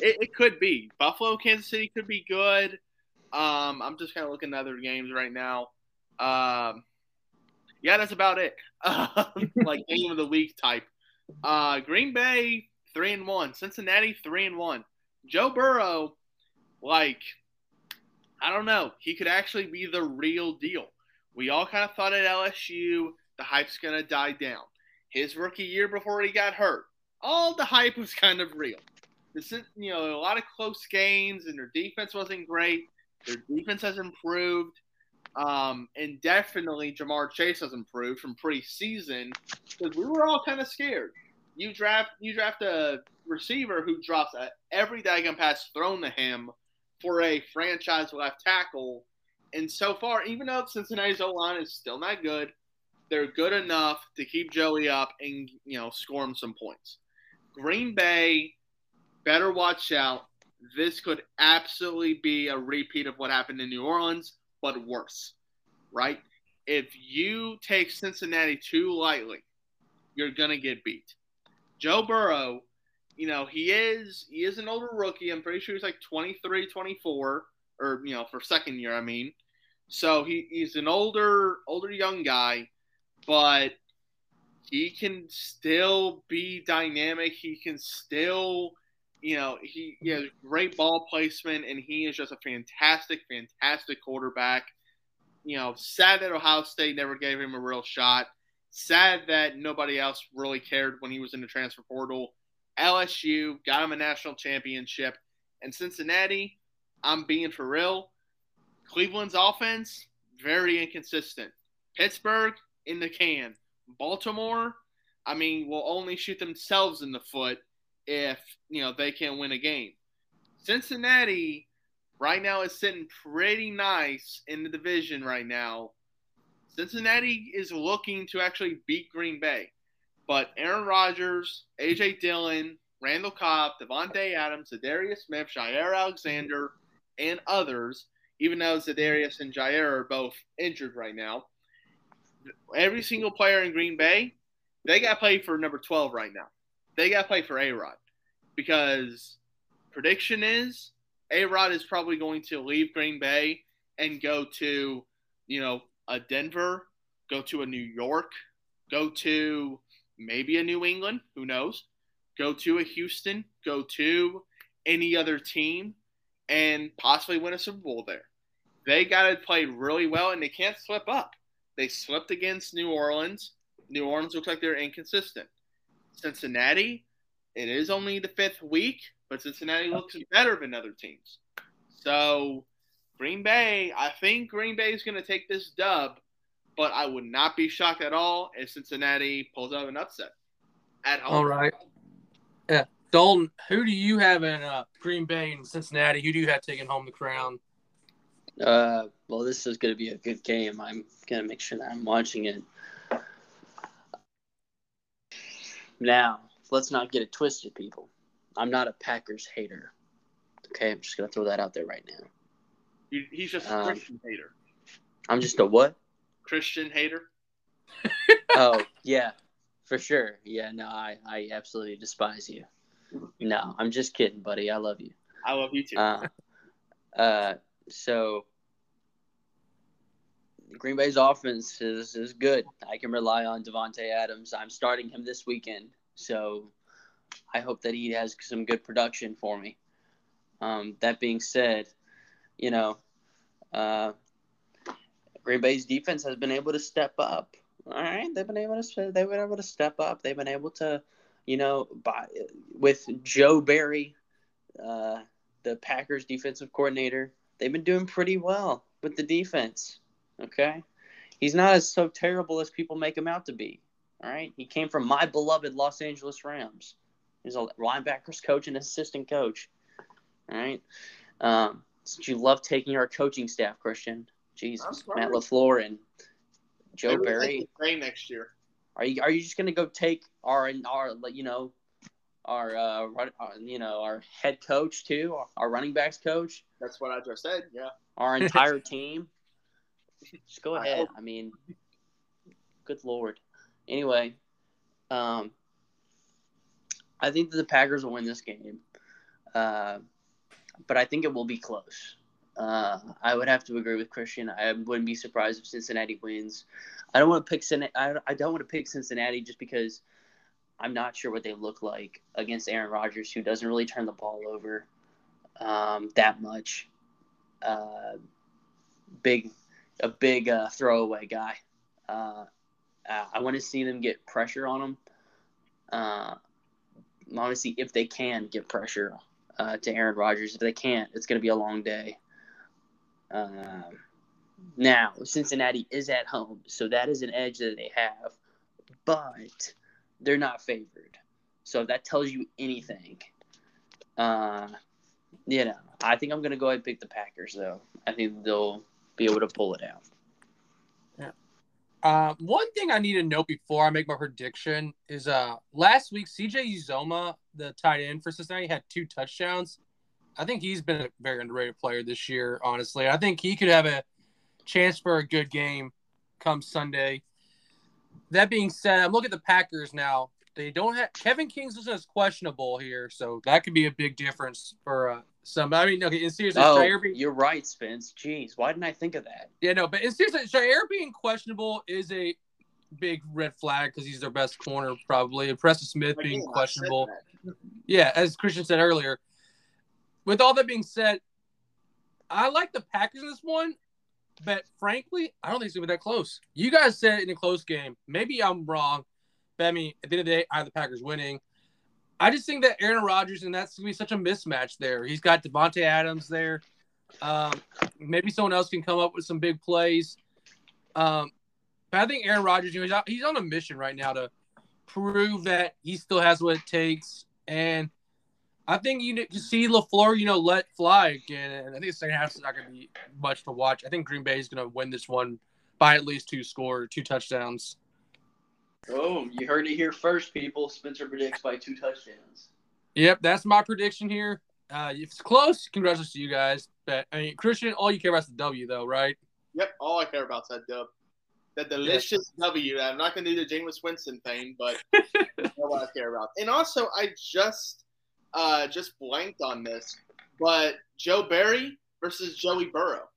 It, it could be Buffalo, Kansas City could be good. Um, I'm just kind of looking at other games right now. Um, yeah, that's about it. [laughs] Um, like [laughs] game of the week type. Uh, Green Bay three and one, Cincinnati three and one. Joe Burrow, like, I don't know, he could actually be the real deal. We all kind of thought at LSU the hype's gonna die down. His rookie year before he got hurt, all the hype was kind of real. This is, you know, a lot of close games, and their defense wasn't great. Their defense has improved. Um, and definitely Ja'Marr Chase has improved from preseason because we were all kind of scared. You draft you draft a receiver who drops a, every daggone pass thrown to him for a franchise left tackle, and so far, even though Cincinnati's O line is still not good, they're good enough to keep Joey up and you know score him some points. Green Bay better watch out this could absolutely be a repeat of what happened in New Orleans, but worse, right? If you take Cincinnati too lightly, you're gonna get beat. Joe Burrow, you know, he is he is an older rookie. I'm pretty sure he's like 23, 24, or you know, for second year, I mean. So he, he's an older older young guy, but he can still be dynamic. He can still you know, he, he has great ball placement, and he is just a fantastic, fantastic quarterback. You know, sad that Ohio State never gave him a real shot. Sad that nobody else really cared when he was in the transfer portal. LSU got him a national championship. And Cincinnati, I'm being for real. Cleveland's offense, very inconsistent. Pittsburgh, in the can. Baltimore, I mean, will only shoot themselves in the foot if you know they can win a game. Cincinnati right now is sitting pretty nice in the division right now. Cincinnati is looking to actually beat Green Bay. But Aaron Rodgers, AJ Dillon, Randall Cobb, Davante Adams, Za'Darius Smith, Jaire Alexander, and others, even though Za'Darius and Jaire are both injured right now, every single player in Green Bay, they got played for number 12 right now they got to play for A Rod because prediction is A Rod is probably going to leave Green Bay and go to, you know, a Denver, go to a New York, go to maybe a New England, who knows, go to a Houston, go to any other team, and possibly win a Super Bowl there. They got to play really well, and they can't slip up. They slipped against New Orleans. New Orleans looks like they're inconsistent. Cincinnati, it is only the fifth week, but Cincinnati looks better than other teams. So, Green Bay, I think Green Bay is going to take this dub, but I would not be shocked at all if Cincinnati pulls out an upset at home. All right. Yeah. Dalton, who do you have in uh, Green Bay and Cincinnati? Who do you have taking home the crown? Uh, well, this is going to be a good game. I'm going to make sure that I'm watching it. Now, let's not get it twisted, people. I'm not a Packers hater. Okay, I'm just gonna throw that out there right now. he's just a um, Christian hater. I'm just a what? Christian hater. [laughs] oh yeah, for sure. Yeah, no, I I absolutely despise you. No, I'm just kidding, buddy. I love you. I love you too. Uh, uh so Green Bay's offense is, is good. I can rely on Davante Adams. I'm starting him this weekend, so I hope that he has some good production for me. Um, that being said, you know, uh, Green Bay's defense has been able to step up. All right, they've been able to they've been able to step up. They've been able to, you know, by with Joe Barry, uh, the Packers defensive coordinator, they've been doing pretty well with the defense. Okay, he's not as so terrible as people make him out to be. All right, he came from my beloved Los Angeles Rams. He's a linebackers coach and assistant coach. All right, um, since you love taking our coaching staff, Christian, Jesus, Matt LaFleur and Joe Maybe Barry. they play next year. Are you are you just gonna go take our our you know our uh run, uh, you know our head coach too, our running backs coach, That's what I just said. Yeah. our [laughs] entire team? Just go ahead. hope- I mean, good lord. Anyway, um, I think that the Packers will win this game, uh, but I think it will be close. Uh, I would have to agree with Christian. I wouldn't be surprised if Cincinnati wins. I don't want to pick I, I don't want to pick Cincinnati just because I'm not sure what they look like against Aaron Rodgers, who doesn't really turn the ball over um, that much. Uh, big, a big uh, throwaway guy. Uh, I want to see them get pressure on him. Uh, if they can get pressure uh, to Aaron Rodgers. If they can't, it's going to be a long day. Um, now, Cincinnati is at home, so that is an edge that they have, but they're not favored. So if that tells you anything, uh, you know, I think I'm going to go ahead and pick the Packers, though. I think they'll be able to pull it out. Uh, one thing I need to note before I make my prediction is uh last week CJ Uzomah, the tight end for Cincinnati, had two touchdowns. I think he's been a very underrated player this year, honestly. I think he could have a chance for a good game come Sunday. That being said, I'm looking at the Packers now. They don't have Kevin Kingston is questionable here, so that could be a big difference for uh, some. I mean, okay, in seriously, Oh, Jaire being, you're right, Spence. Jeez, why didn't I think of that? yeah, no, but in seriously, Jaire being questionable is a big red flag because he's their best corner, probably. And Preston Smith being Again, I said questionable. Yeah, as Christian said earlier. With all that being said, I like the Packers in this one, but frankly, I don't think it's gonna be that close. You guys said in a close game. Maybe I'm wrong, but I mean, at the end of the day, I have the Packers winning. I just think that Aaron Rodgers and that's gonna be such a mismatch there. He's got Davante Adams there. Um, maybe someone else can come up with some big plays. Um, but I think Aaron Rodgers, you know, he's, out, he's on a mission right now to prove that he still has what it takes. And I think you to see LaFleur, you know, let fly again. And I think the second half is not going to be much to watch. I think Green Bay is going to win this one by at least two score, two touchdowns. Oh, you heard it here first, people. Spencer predicts by two touchdowns. Yep, that's my prediction here. Uh, if it's close, congratulations to you guys. But I mean, Christian, all you care about is the W, though, right? Yep. All I care about is that dub. That delicious W. I'm not going to do the Jameis Winston thing, but [laughs] that's what I care about. And also, I just uh, just blanked on this, but Joe Barry versus Joey Burrow.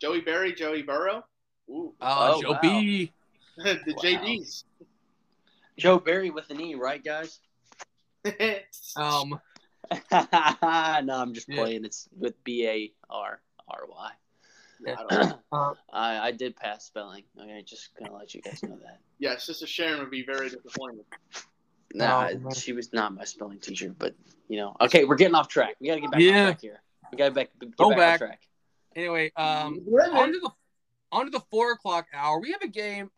Joey Barry, Joey Burrow. Ooh, Uh, Oh, Joe wow. B. [laughs] the Wow. JDs. Joe Barry with an E, right, guys? [laughs] Um, [laughs] no, I'm just Yeah. playing. It's with B A R R Y. Yeah, I [clears throat] uh, I I did pass spelling. Okay, just gonna let you guys know that. yeah, Sister Sharon would be very disappointed. Nah, Oh, she was not my spelling teacher, but you know. Okay, we're getting off track. We gotta get back Yeah. on here. We gotta back, get Go back, back. on track. anyway, um, Women. onto the onto the four o'clock hour. We have a game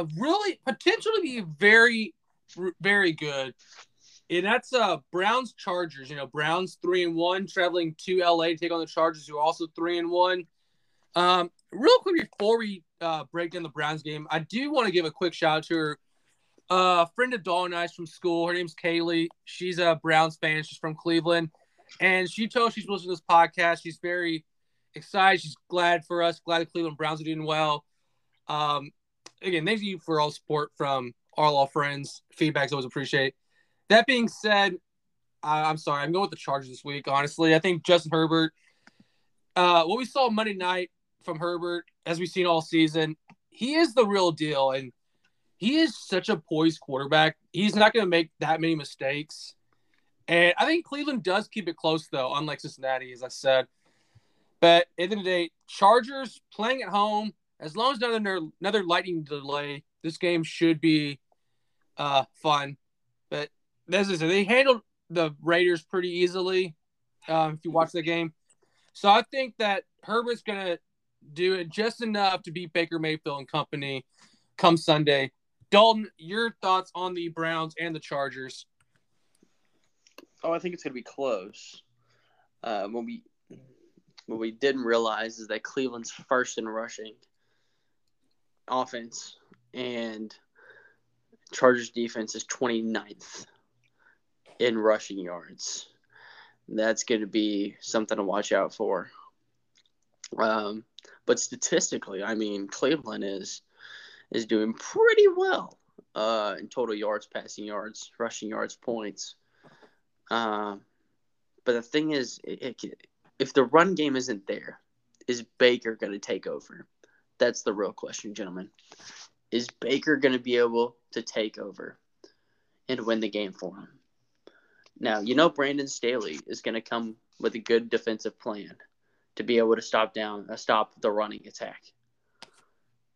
of really potentially be very very good, and that's uh Browns Chargers. You know, Browns three and one traveling to LA to take on the Chargers, who are also three and one. Um, real quick before we uh, break down the Browns game, I do want to give a quick shout out to her. Uh, friend of Dawn and I's from school. Her name's Kaylee. She's a Browns fan. She's from Cleveland, and she told she's listening to this podcast. She's very excited. She's glad for us. Glad the Cleveland Browns are doing well. Um, again, thank you for all support from all our friends. Feedback's always appreciate. That being said, I, I'm sorry. I'm going with the Chargers this week. Honestly, I think Justin Herbert. Uh, what we saw Monday night from Herbert, as we've seen all season, he is the real deal, and he is such a poised quarterback. He's not going to make that many mistakes. And I think Cleveland does keep it close, though, unlike Cincinnati, as I said. But at the end of the day, Chargers playing at home, as long as another another lightning delay, this game should be uh, fun. But this is they handled the Raiders pretty easily. Um, if you watch the game, so I think that Herbert's gonna do it just enough to beat Baker Mayfield and company come Sunday. Dalton, your thoughts on the Browns and the Chargers? Oh, I think it's gonna be close. Uh, what we what we didn't realize is that Cleveland's first in rushing offense, and Chargers defense is 29th in rushing yards. That's going to be something to watch out for. Um, but statistically, I mean, Cleveland is is doing pretty well uh, in total yards, passing yards, rushing yards, points. Uh, but the thing is, it, it, if the run game isn't there, is Baker going to take over? That's the real question, gentlemen. Is Baker going to be able to take over and win the game for him? Now, you know Brandon Staley is going to come with a good defensive plan to be able to stop down, uh, stop the running attack,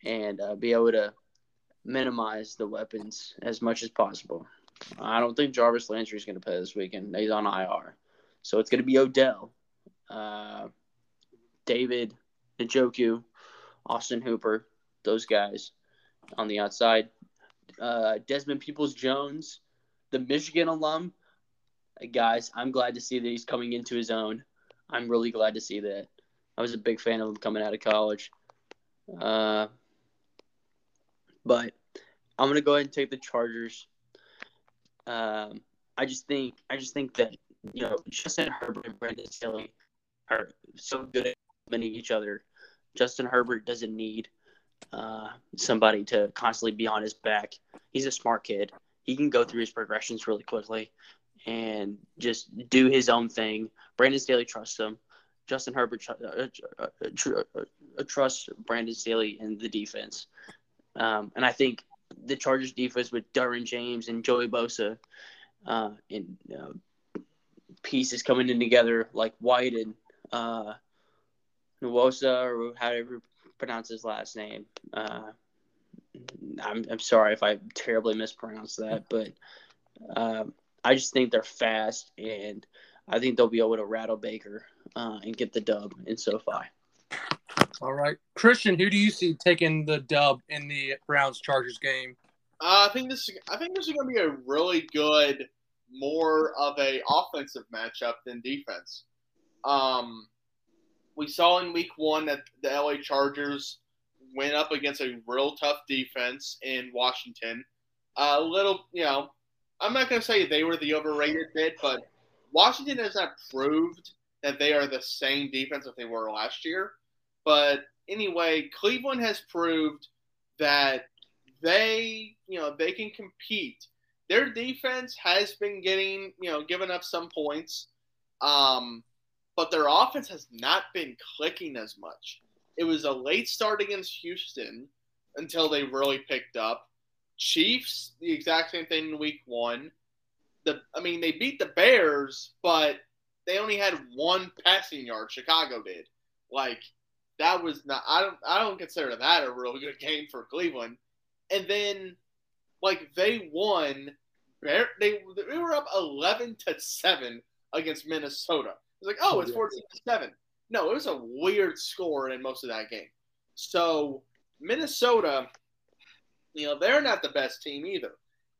and uh, be able to minimize the weapons as much as possible. I don't think Jarvis Landry is going to play this weekend. He's on IR, so it's going to be Odell, uh, David Njoku, Austin Hooper, those guys on the outside. Uh, Desmond Peoples Jones, the Michigan alum. Guys, I'm glad to see that he's coming into his own. I'm really glad to see that. I was a big fan of him coming out of college. Uh, but I'm gonna go ahead and take the Chargers. Um, I just think I just think that you know Justin Herbert and Brandon Staley are so good at winning each other. Justin Herbert doesn't need uh, somebody to constantly be on his back. He's a smart kid. He can go through his progressions really quickly and just do his own thing. Brandon Staley trusts him. Justin Herbert uh, uh, tr- uh, trusts Brandon Staley in the defense. Um, and I think the Chargers defense with Derwin James and Joey Bosa uh, and pieces coming in together like White and uh, Nwosu or however you pronounce his last name. Uh, I'm I'm sorry if I terribly mispronounced that, but um, I just think they're fast and I think they'll be able to rattle Baker uh, and get the dub in SoFi. All right, Christian, who do you see taking the dub in the Browns Chargers game? Uh, I think this. I think this is going to be a really good, more of a offensive matchup than defense. Um, we saw in week one that the LA Chargers went up against a real tough defense in Washington. A little, you know, I'm not going to say they were the overrated bit, but Washington has not proved that they are the same defense that they were last year. But anyway, Cleveland has proved that they, you know, they can compete. Their defense has been getting, you know, giving up some points. Um, but their offense has not been clicking as much. It was a late start against Houston until they really picked up. Chiefs, the exact same thing in week one. The I mean, they beat the Bears, but they only had one passing yard. Chicago did. Like that was not. I don't. I don't consider that a really good game for Cleveland. And then, like they won. They they were up eleven to seven against Minnesota. It's like, oh, oh it's 14 to 7. No, it was a weird score in most of that game. So, Minnesota, you know, they're not the best team either.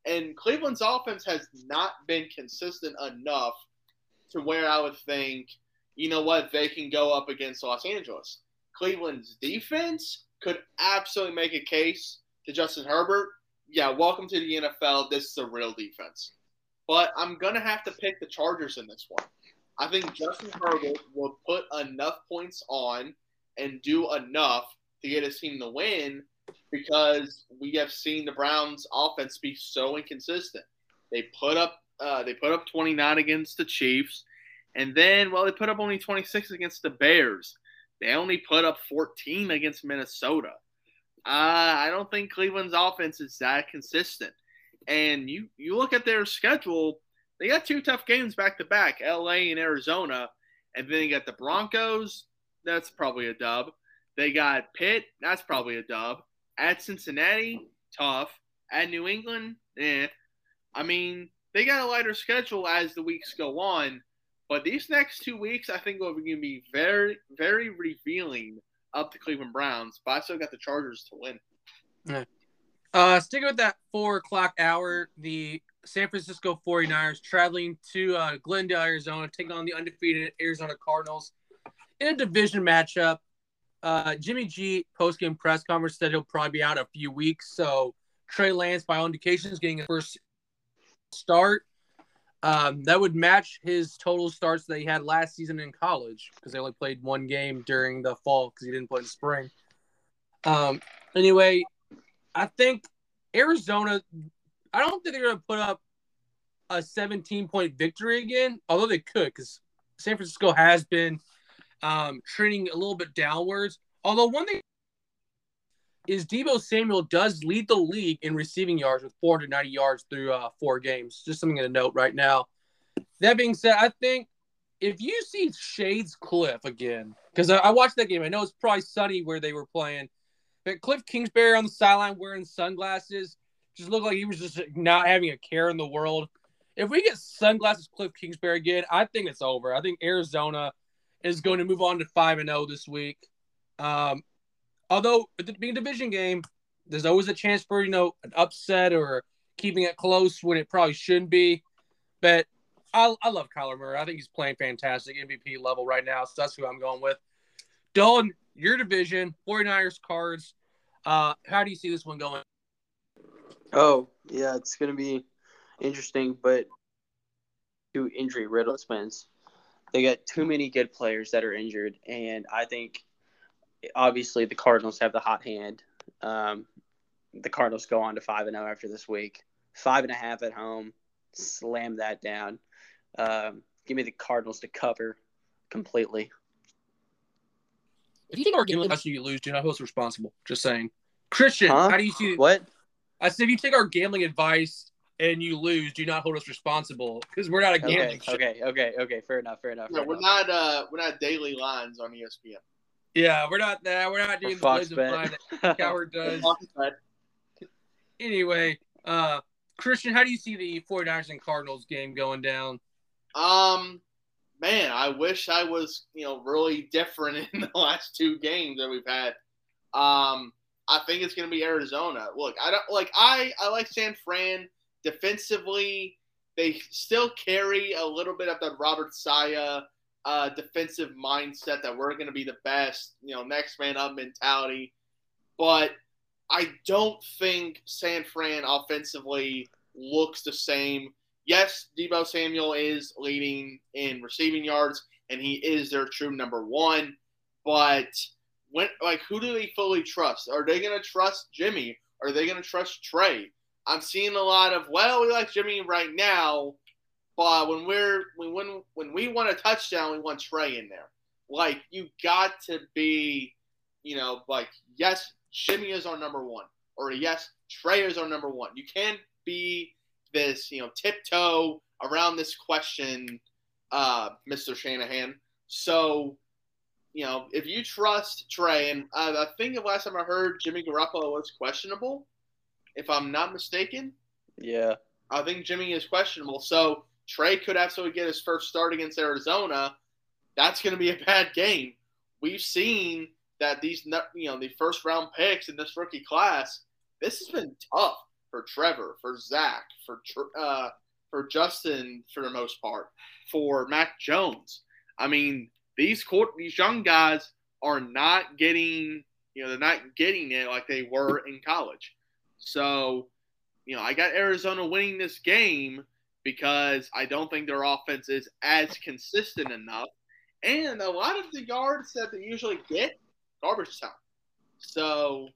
And Cleveland's offense has not been consistent enough to where I would think, you know what, they can go up against Los Angeles. Cleveland's defense could absolutely make a case to Justin Herbert. Yeah, welcome to the NFL. This is a real defense. But I'm going to have to pick the Chargers in this one. I think Justin Herbert will put enough points on and do enough to get his team to win because we have seen the Browns' offense be so inconsistent. They put up uh, they put up 29 against the Chiefs, and then well they put up only 26 against the Bears. They only put up 14 against Minnesota. Uh, I don't think Cleveland's offense is that consistent. And you you look at their schedule, they got two tough games back to back, LA and Arizona, and then you got the Broncos. That's probably a dub. They got Pitt. That's probably a dub. At Cincinnati, tough. At New England, eh. I mean, they got a lighter schedule as the weeks go on, but these next two weeks, I think, are going to be very, very revealing up the Cleveland Browns. But I still got the Chargers to win. Uh, sticking with that four o'clock hour, the San Francisco 49ers traveling to uh, Glendale, Arizona, taking on the undefeated Arizona Cardinals in a division matchup. Uh, Jimmy G post game press conference said he'll probably be out a few weeks. So Trey Lance, by all indications, getting his first start. Um, that would match his total starts that he had last season in college because they only played one game during the fall because he didn't play in spring. Um, anyway, I think Arizona. I don't think they're going to put up a 17 point victory again, although they could because San Francisco has been um, trending a little bit downwards. Although one thing is Deebo Samuel does lead the league in receiving yards with 490 yards through uh, four games. Just something to note right now. That being said, I think if you see Shades Cliff again, because I, I, watched that game, I know it's probably sunny where they were playing, but Cliff Kingsbury on the sideline wearing sunglasses just looked like he was just not having a care in the world. If we get sunglasses Cliff Kingsbury again, I think it's over. I think Arizona is going to move on to five and zero oh this week. Um, although it being a division game, there's always a chance for you know an upset or keeping it close when it probably shouldn't be. But I, I love Kyler Murray. I think he's playing fantastic MVP level right now. So that's who I'm going with. Dalton, your division, 49ers cards. Uh, how do you see this one going? Oh, yeah, it's going to be interesting, but two injury riddle spins. They got too many good players that are injured, and I think obviously the Cardinals have the hot hand. Um, the Cardinals go on to five and zero oh after this week. Five and a half at home, slam that down. Um, give me the Cardinals to cover completely. If you think our gambling advice you lose, do not who's responsible. Just saying. Christian, huh? how do you see what? I said if you take our gambling advice and you lose, do not hold us responsible because we're not a gambling. Okay, okay, okay, okay. Fair enough. Fair enough. Fair we're enough. not. Uh, we're not daily lines on ESPN. Yeah, we're not that. We're not doing Fox the Blizzard that Cowherd [laughs] does. anyway, uh, Christian, how do you see the 49ers and Cardinals game going down? Um, man, I wish I was, you know, really different [laughs] in the last two games that we've had. Um, I think it's going to be Arizona. Look, I don't like I I like San Fran defensively. They still carry a little bit of the Robert Saleh uh, defensive mindset that we're going to be the best, you know, next man up mentality. But I don't think San Fran offensively looks the same. Yes, Deebo Samuel is leading in receiving yards, and he is their true number one. But when, like, who do they fully trust? Are they going to trust Jimmy? Are they going to trust Trey? I'm seeing a lot of, well, we like Jimmy right now, but when we're when when we want a touchdown, we want Trey in there. Like you got to be, you know, like yes, Jimmy is our number one, or yes, Trey is our number one. You can't be this, you know, tiptoe around this question, uh, Mr. Shanahan. So, you know, if you trust Trey, and uh, I think the last time I heard Jimmy Garoppolo was questionable, if I'm not mistaken. Yeah. I think Jimmy is questionable. So Trey could absolutely get his first start against Arizona. That's going to be a bad game. We've seen that these, you know, the first round picks in this rookie class, this has been tough for Trevor, for Zach, for uh, for Justin for the most part, for Mac Jones. I mean, these court, these young guys are not getting, you know, they're not getting it like they were in college. So, you know, I got Arizona winning this game because I don't think their offense is as consistent enough. And a lot of the yards that they usually get, garbage time. So,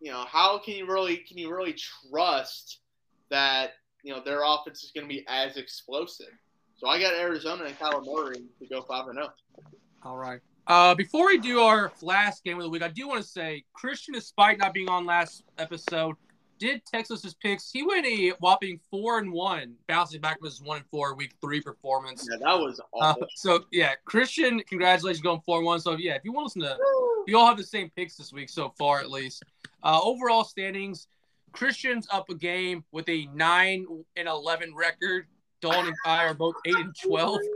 you know, how can you really can you really trust that you know their offense is going to be as explosive? So I got Arizona and Murray to go five and zero. Oh. All right. Uh, before we do our last game of the week, I do want to say Christian, despite not being on last episode, did Texas's picks. He went a whopping four and one, bouncing back from his one and four week three performance. Yeah, that was awful. Uh, so yeah, Christian, congratulations going four and one. So yeah, if you want to listen to we all have the same picks this week so far, at least. Uh, overall standings: Christian's up a game with a nine and eleven record. Dawn and I are both eight and twelve. [laughs]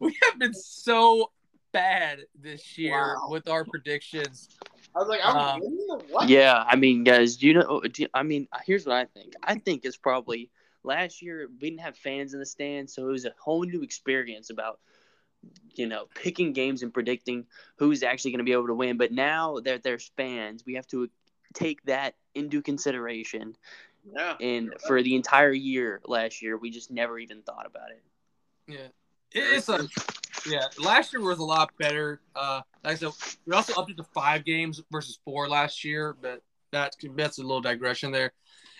We have been so bad this year Wow. with our predictions. I was like, I'm Um, winning what? Yeah, I mean, guys, do you know? Do you- I mean, here's what I think. I think it's probably last year we didn't have fans in the stands, so it was a whole new experience about you know picking games and predicting who's actually going to be able to win. But now that there's fans, we have to take that into consideration. Yeah. And for the entire year last year, we just never even thought about it. Yeah, It- it's a yeah. Last year was a lot better. Uh, like I said, we also upped it to five games versus four last year, but that's that's a little digression there.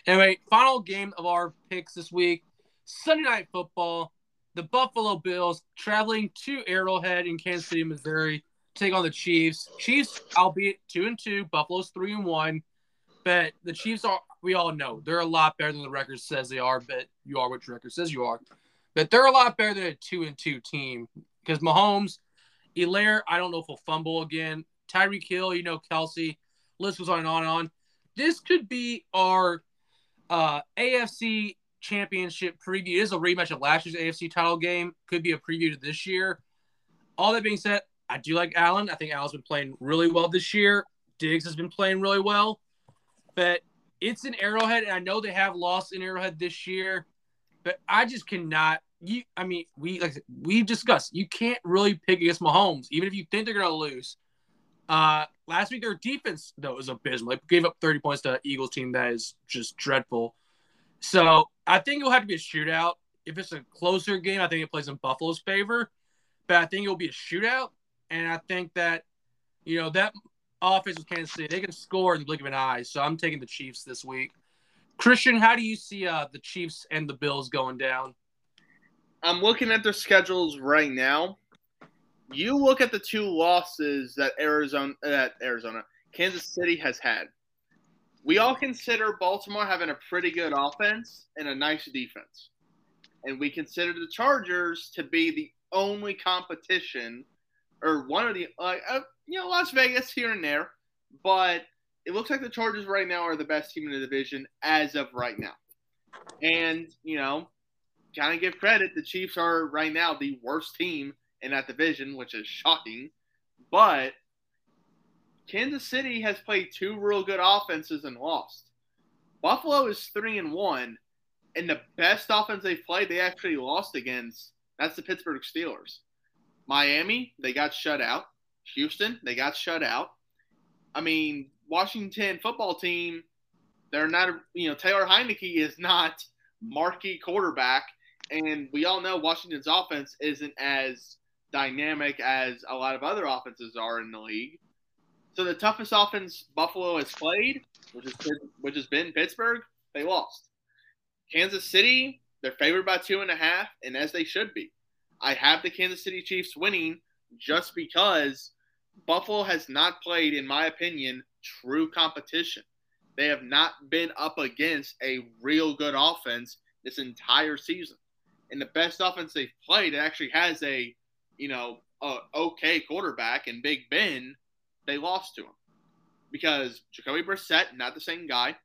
Anyway, final game of our picks this week: Sunday night football. The Buffalo Bills traveling to Arrowhead in Kansas City, Missouri, take on the Chiefs. Chiefs, albeit two and two, Buffalo's three and one, but the Chiefs are. We all know they're a lot better than the record says they are, but you are what your record says you are but they're a lot better than a two and two team because Mahomes, Helaire, I don't know if he'll fumble again. Tyreek Hill, you know, Kelce, list goes on and on and on. This could be our uh, AFC championship preview. It is a rematch of last year's AFC title game. Could be a preview to this year. All that being said, I do like Allen. I think Allen's been playing really well this year. Diggs has been playing really well. But it's an Arrowhead, and I know they have lost in Arrowhead this year but I just cannot. You, I mean, we like we've discussed. You can't really pick against Mahomes, even if you think they're to lose. Uh, last week their defense though was abysmal. They gave up 30 points to Eagles team that is just dreadful. So I think it'll have to be a shootout. If it's a closer game, I think it plays in Buffalo's favor. But I think it'll be a shootout, and I think that you know that offense with Kansas City, they can score in the blink of an eye. So I'm taking the Chiefs this week. Christian, how do you see uh, the Chiefs and the Bills going down? I'm looking at their schedules right now. You look at the two losses that Arizona that Arizona Kansas City has had. We all consider Baltimore having a pretty good offense and a nice defense. And we consider the Chargers to be the only competition or one of the uh, you know Las Vegas here and there, but it looks like the Chargers right now are the best team in the division as of right now. And, you know, kind of give credit, the Chiefs are right now the worst team in that division, which is shocking. But Kansas City has played two real good offenses and lost. Buffalo is three and one, and the best offense they've played, they actually lost against. That's the Pittsburgh Steelers. Miami, they got shut out. Houston, they got shut out. I mean, Washington football team, they're not, you know, Taylor Heinicke is not marquee quarterback, and we all know Washington's offense isn't as dynamic as a lot of other offenses are in the league. So the toughest offense Buffalo has played, which is which has been Pittsburgh, they lost. Kansas City, they're favored by two and a half, and as they should be. I have the Kansas City Chiefs winning just because Buffalo has not played, in my opinion, true competition. They have not been up against a real good offense this entire season. And the best offense they've played actually has a, you know, a okay quarterback and Big Ben. They lost to him because Jacoby Brissett, not the same guy.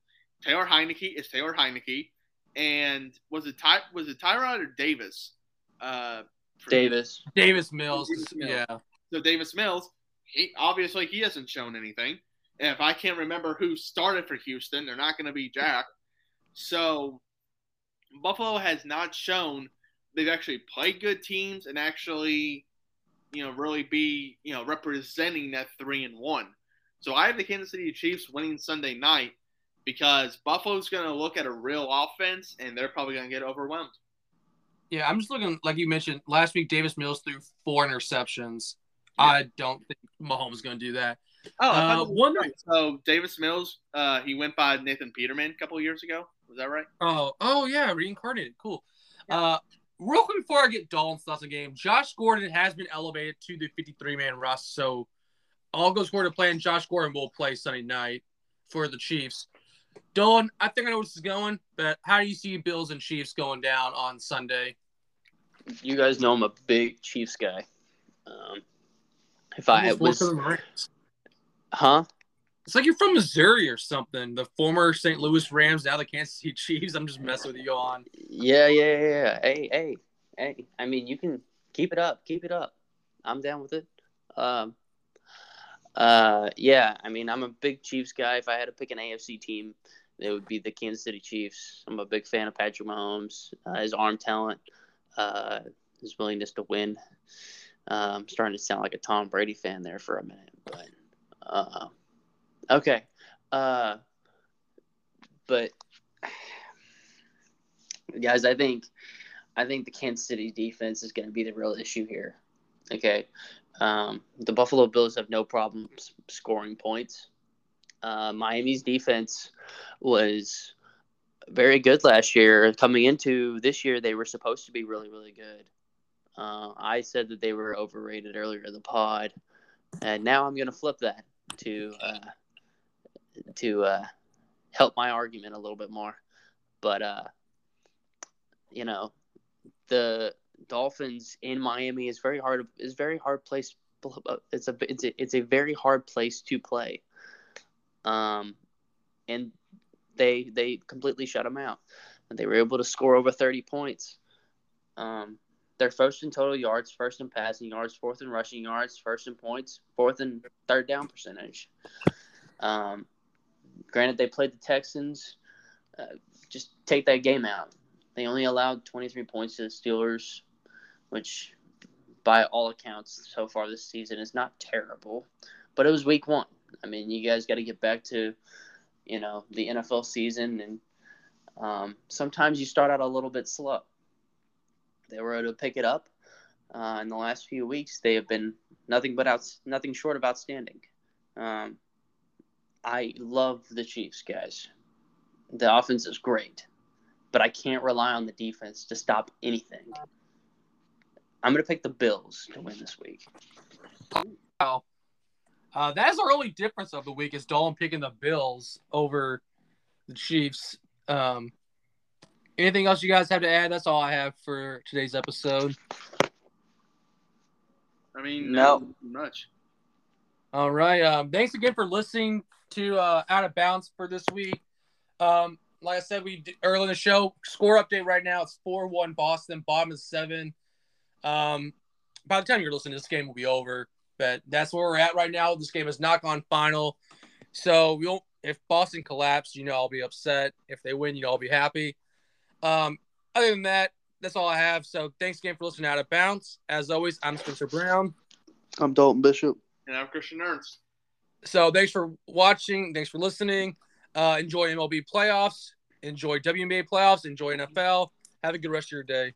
Taylor Heinicke is Taylor Heinicke, and was it Ty, was it Tyrod or Davis? Uh, Davis. Davis Mills, Davis Mills. yeah. so Davis Mills, he obviously he hasn't shown anything. And if I can't remember who started for Houston, they're not going to be Jack. So Buffalo has not shown they've actually played good teams and actually, you know, really be you know representing that three and one. So I have the Kansas City Chiefs winning Sunday night because Buffalo's going to look at a real offense and they're probably going to get overwhelmed. Yeah, I'm just looking like you mentioned last week. Davis Mills threw four interceptions. I don't think Mahomes is going to do that. Oh, Uh, one- right. so Davis Mills, uh, he went by Nathan Peterman a couple years ago. Was that right? Oh, oh yeah, reincarnated. Cool. Uh, real quick before I get Dalton's thoughts on the game, Josh Gordon has been elevated to the 53 man roster. So all goes forward to playing. Josh Gordon will play Sunday night for the Chiefs. Dalton, I think I know where this is going, but how do you see Bills and Chiefs going down on Sunday? You guys know I'm a big Chiefs guy. Um, if I Almost was worse than the Rams. Huh? It's like you're from Missouri or something. The former St. Louis Rams, now the Kansas City Chiefs. I'm just messing with you on. Yeah, yeah, yeah. yeah. Hey, hey, hey. I mean, you can keep it up. Keep it up. I'm down with it. Um, uh, yeah. I mean, I'm a big Chiefs guy. If I had to pick an AFC team, it would be the Kansas City Chiefs. I'm a big fan of Patrick Mahomes, uh, his arm talent, uh, his willingness to win. Uh, I'm starting to sound like a Tom Brady fan there for a minute, but uh, okay. Uh, but guys, I think I think the Kansas City defense is going to be the real issue here. Okay, um, the Buffalo Bills have no problems scoring points. Uh, Miami's defense was very good last year. Coming into this year, they were supposed to be really, really good. Uh, I said that they were overrated earlier in the pod, and now I'm going to flip that to uh, to uh, help my argument a little bit more. But uh, you know, the Dolphins in Miami is very hard. is very hard place. It's a it's a, it's a very hard place to play um, and they they completely shut them out. And they were able to score over 30 points. Um, they're first in total yards, first in passing yards, fourth in rushing yards, first in points, fourth in third down percentage. Um, granted, they played the Texans. Uh, just take that game out. They only allowed 23 points to the Steelers, which, by all accounts, so far this season is not terrible. But it was week one. I mean, you guys got to get back to, you know, the NFL season, and um, sometimes you start out a little bit slow. They were able to pick it up. Uh, in the last few weeks, they have been nothing but out, nothing short of outstanding. Um, I love the Chiefs, guys. The offense is great, but I can't rely on the defense to stop anything. I'm going to pick the Bills to win this week. Wow. Uh, that is our only difference of the week is Dalton picking the Bills over the Chiefs. Um, anything else you guys have to add? That's all I have for today's episode. I mean, no, much. All right. Um, thanks again for listening to uh, Out of Bounds for this week. Um, like I said, we early in the show score update right now. It's four one Boston, bottom of seven. Um, by the time you're listening, this game will be over. But that's where we're at right now. This game has not gone final. So we will if Boston collapse, you know I'll be upset. If they win, you know I'll be happy. Um, other than that, that's all I have. So thanks again for listening out of bounds. As always, I'm Spencer Brown. I'm Dalton Bishop. And I'm Christian Ernst. So thanks for watching. Thanks for listening. Uh, enjoy MLB playoffs. Enjoy WNBA playoffs. Enjoy NFL. Have a good rest of your day.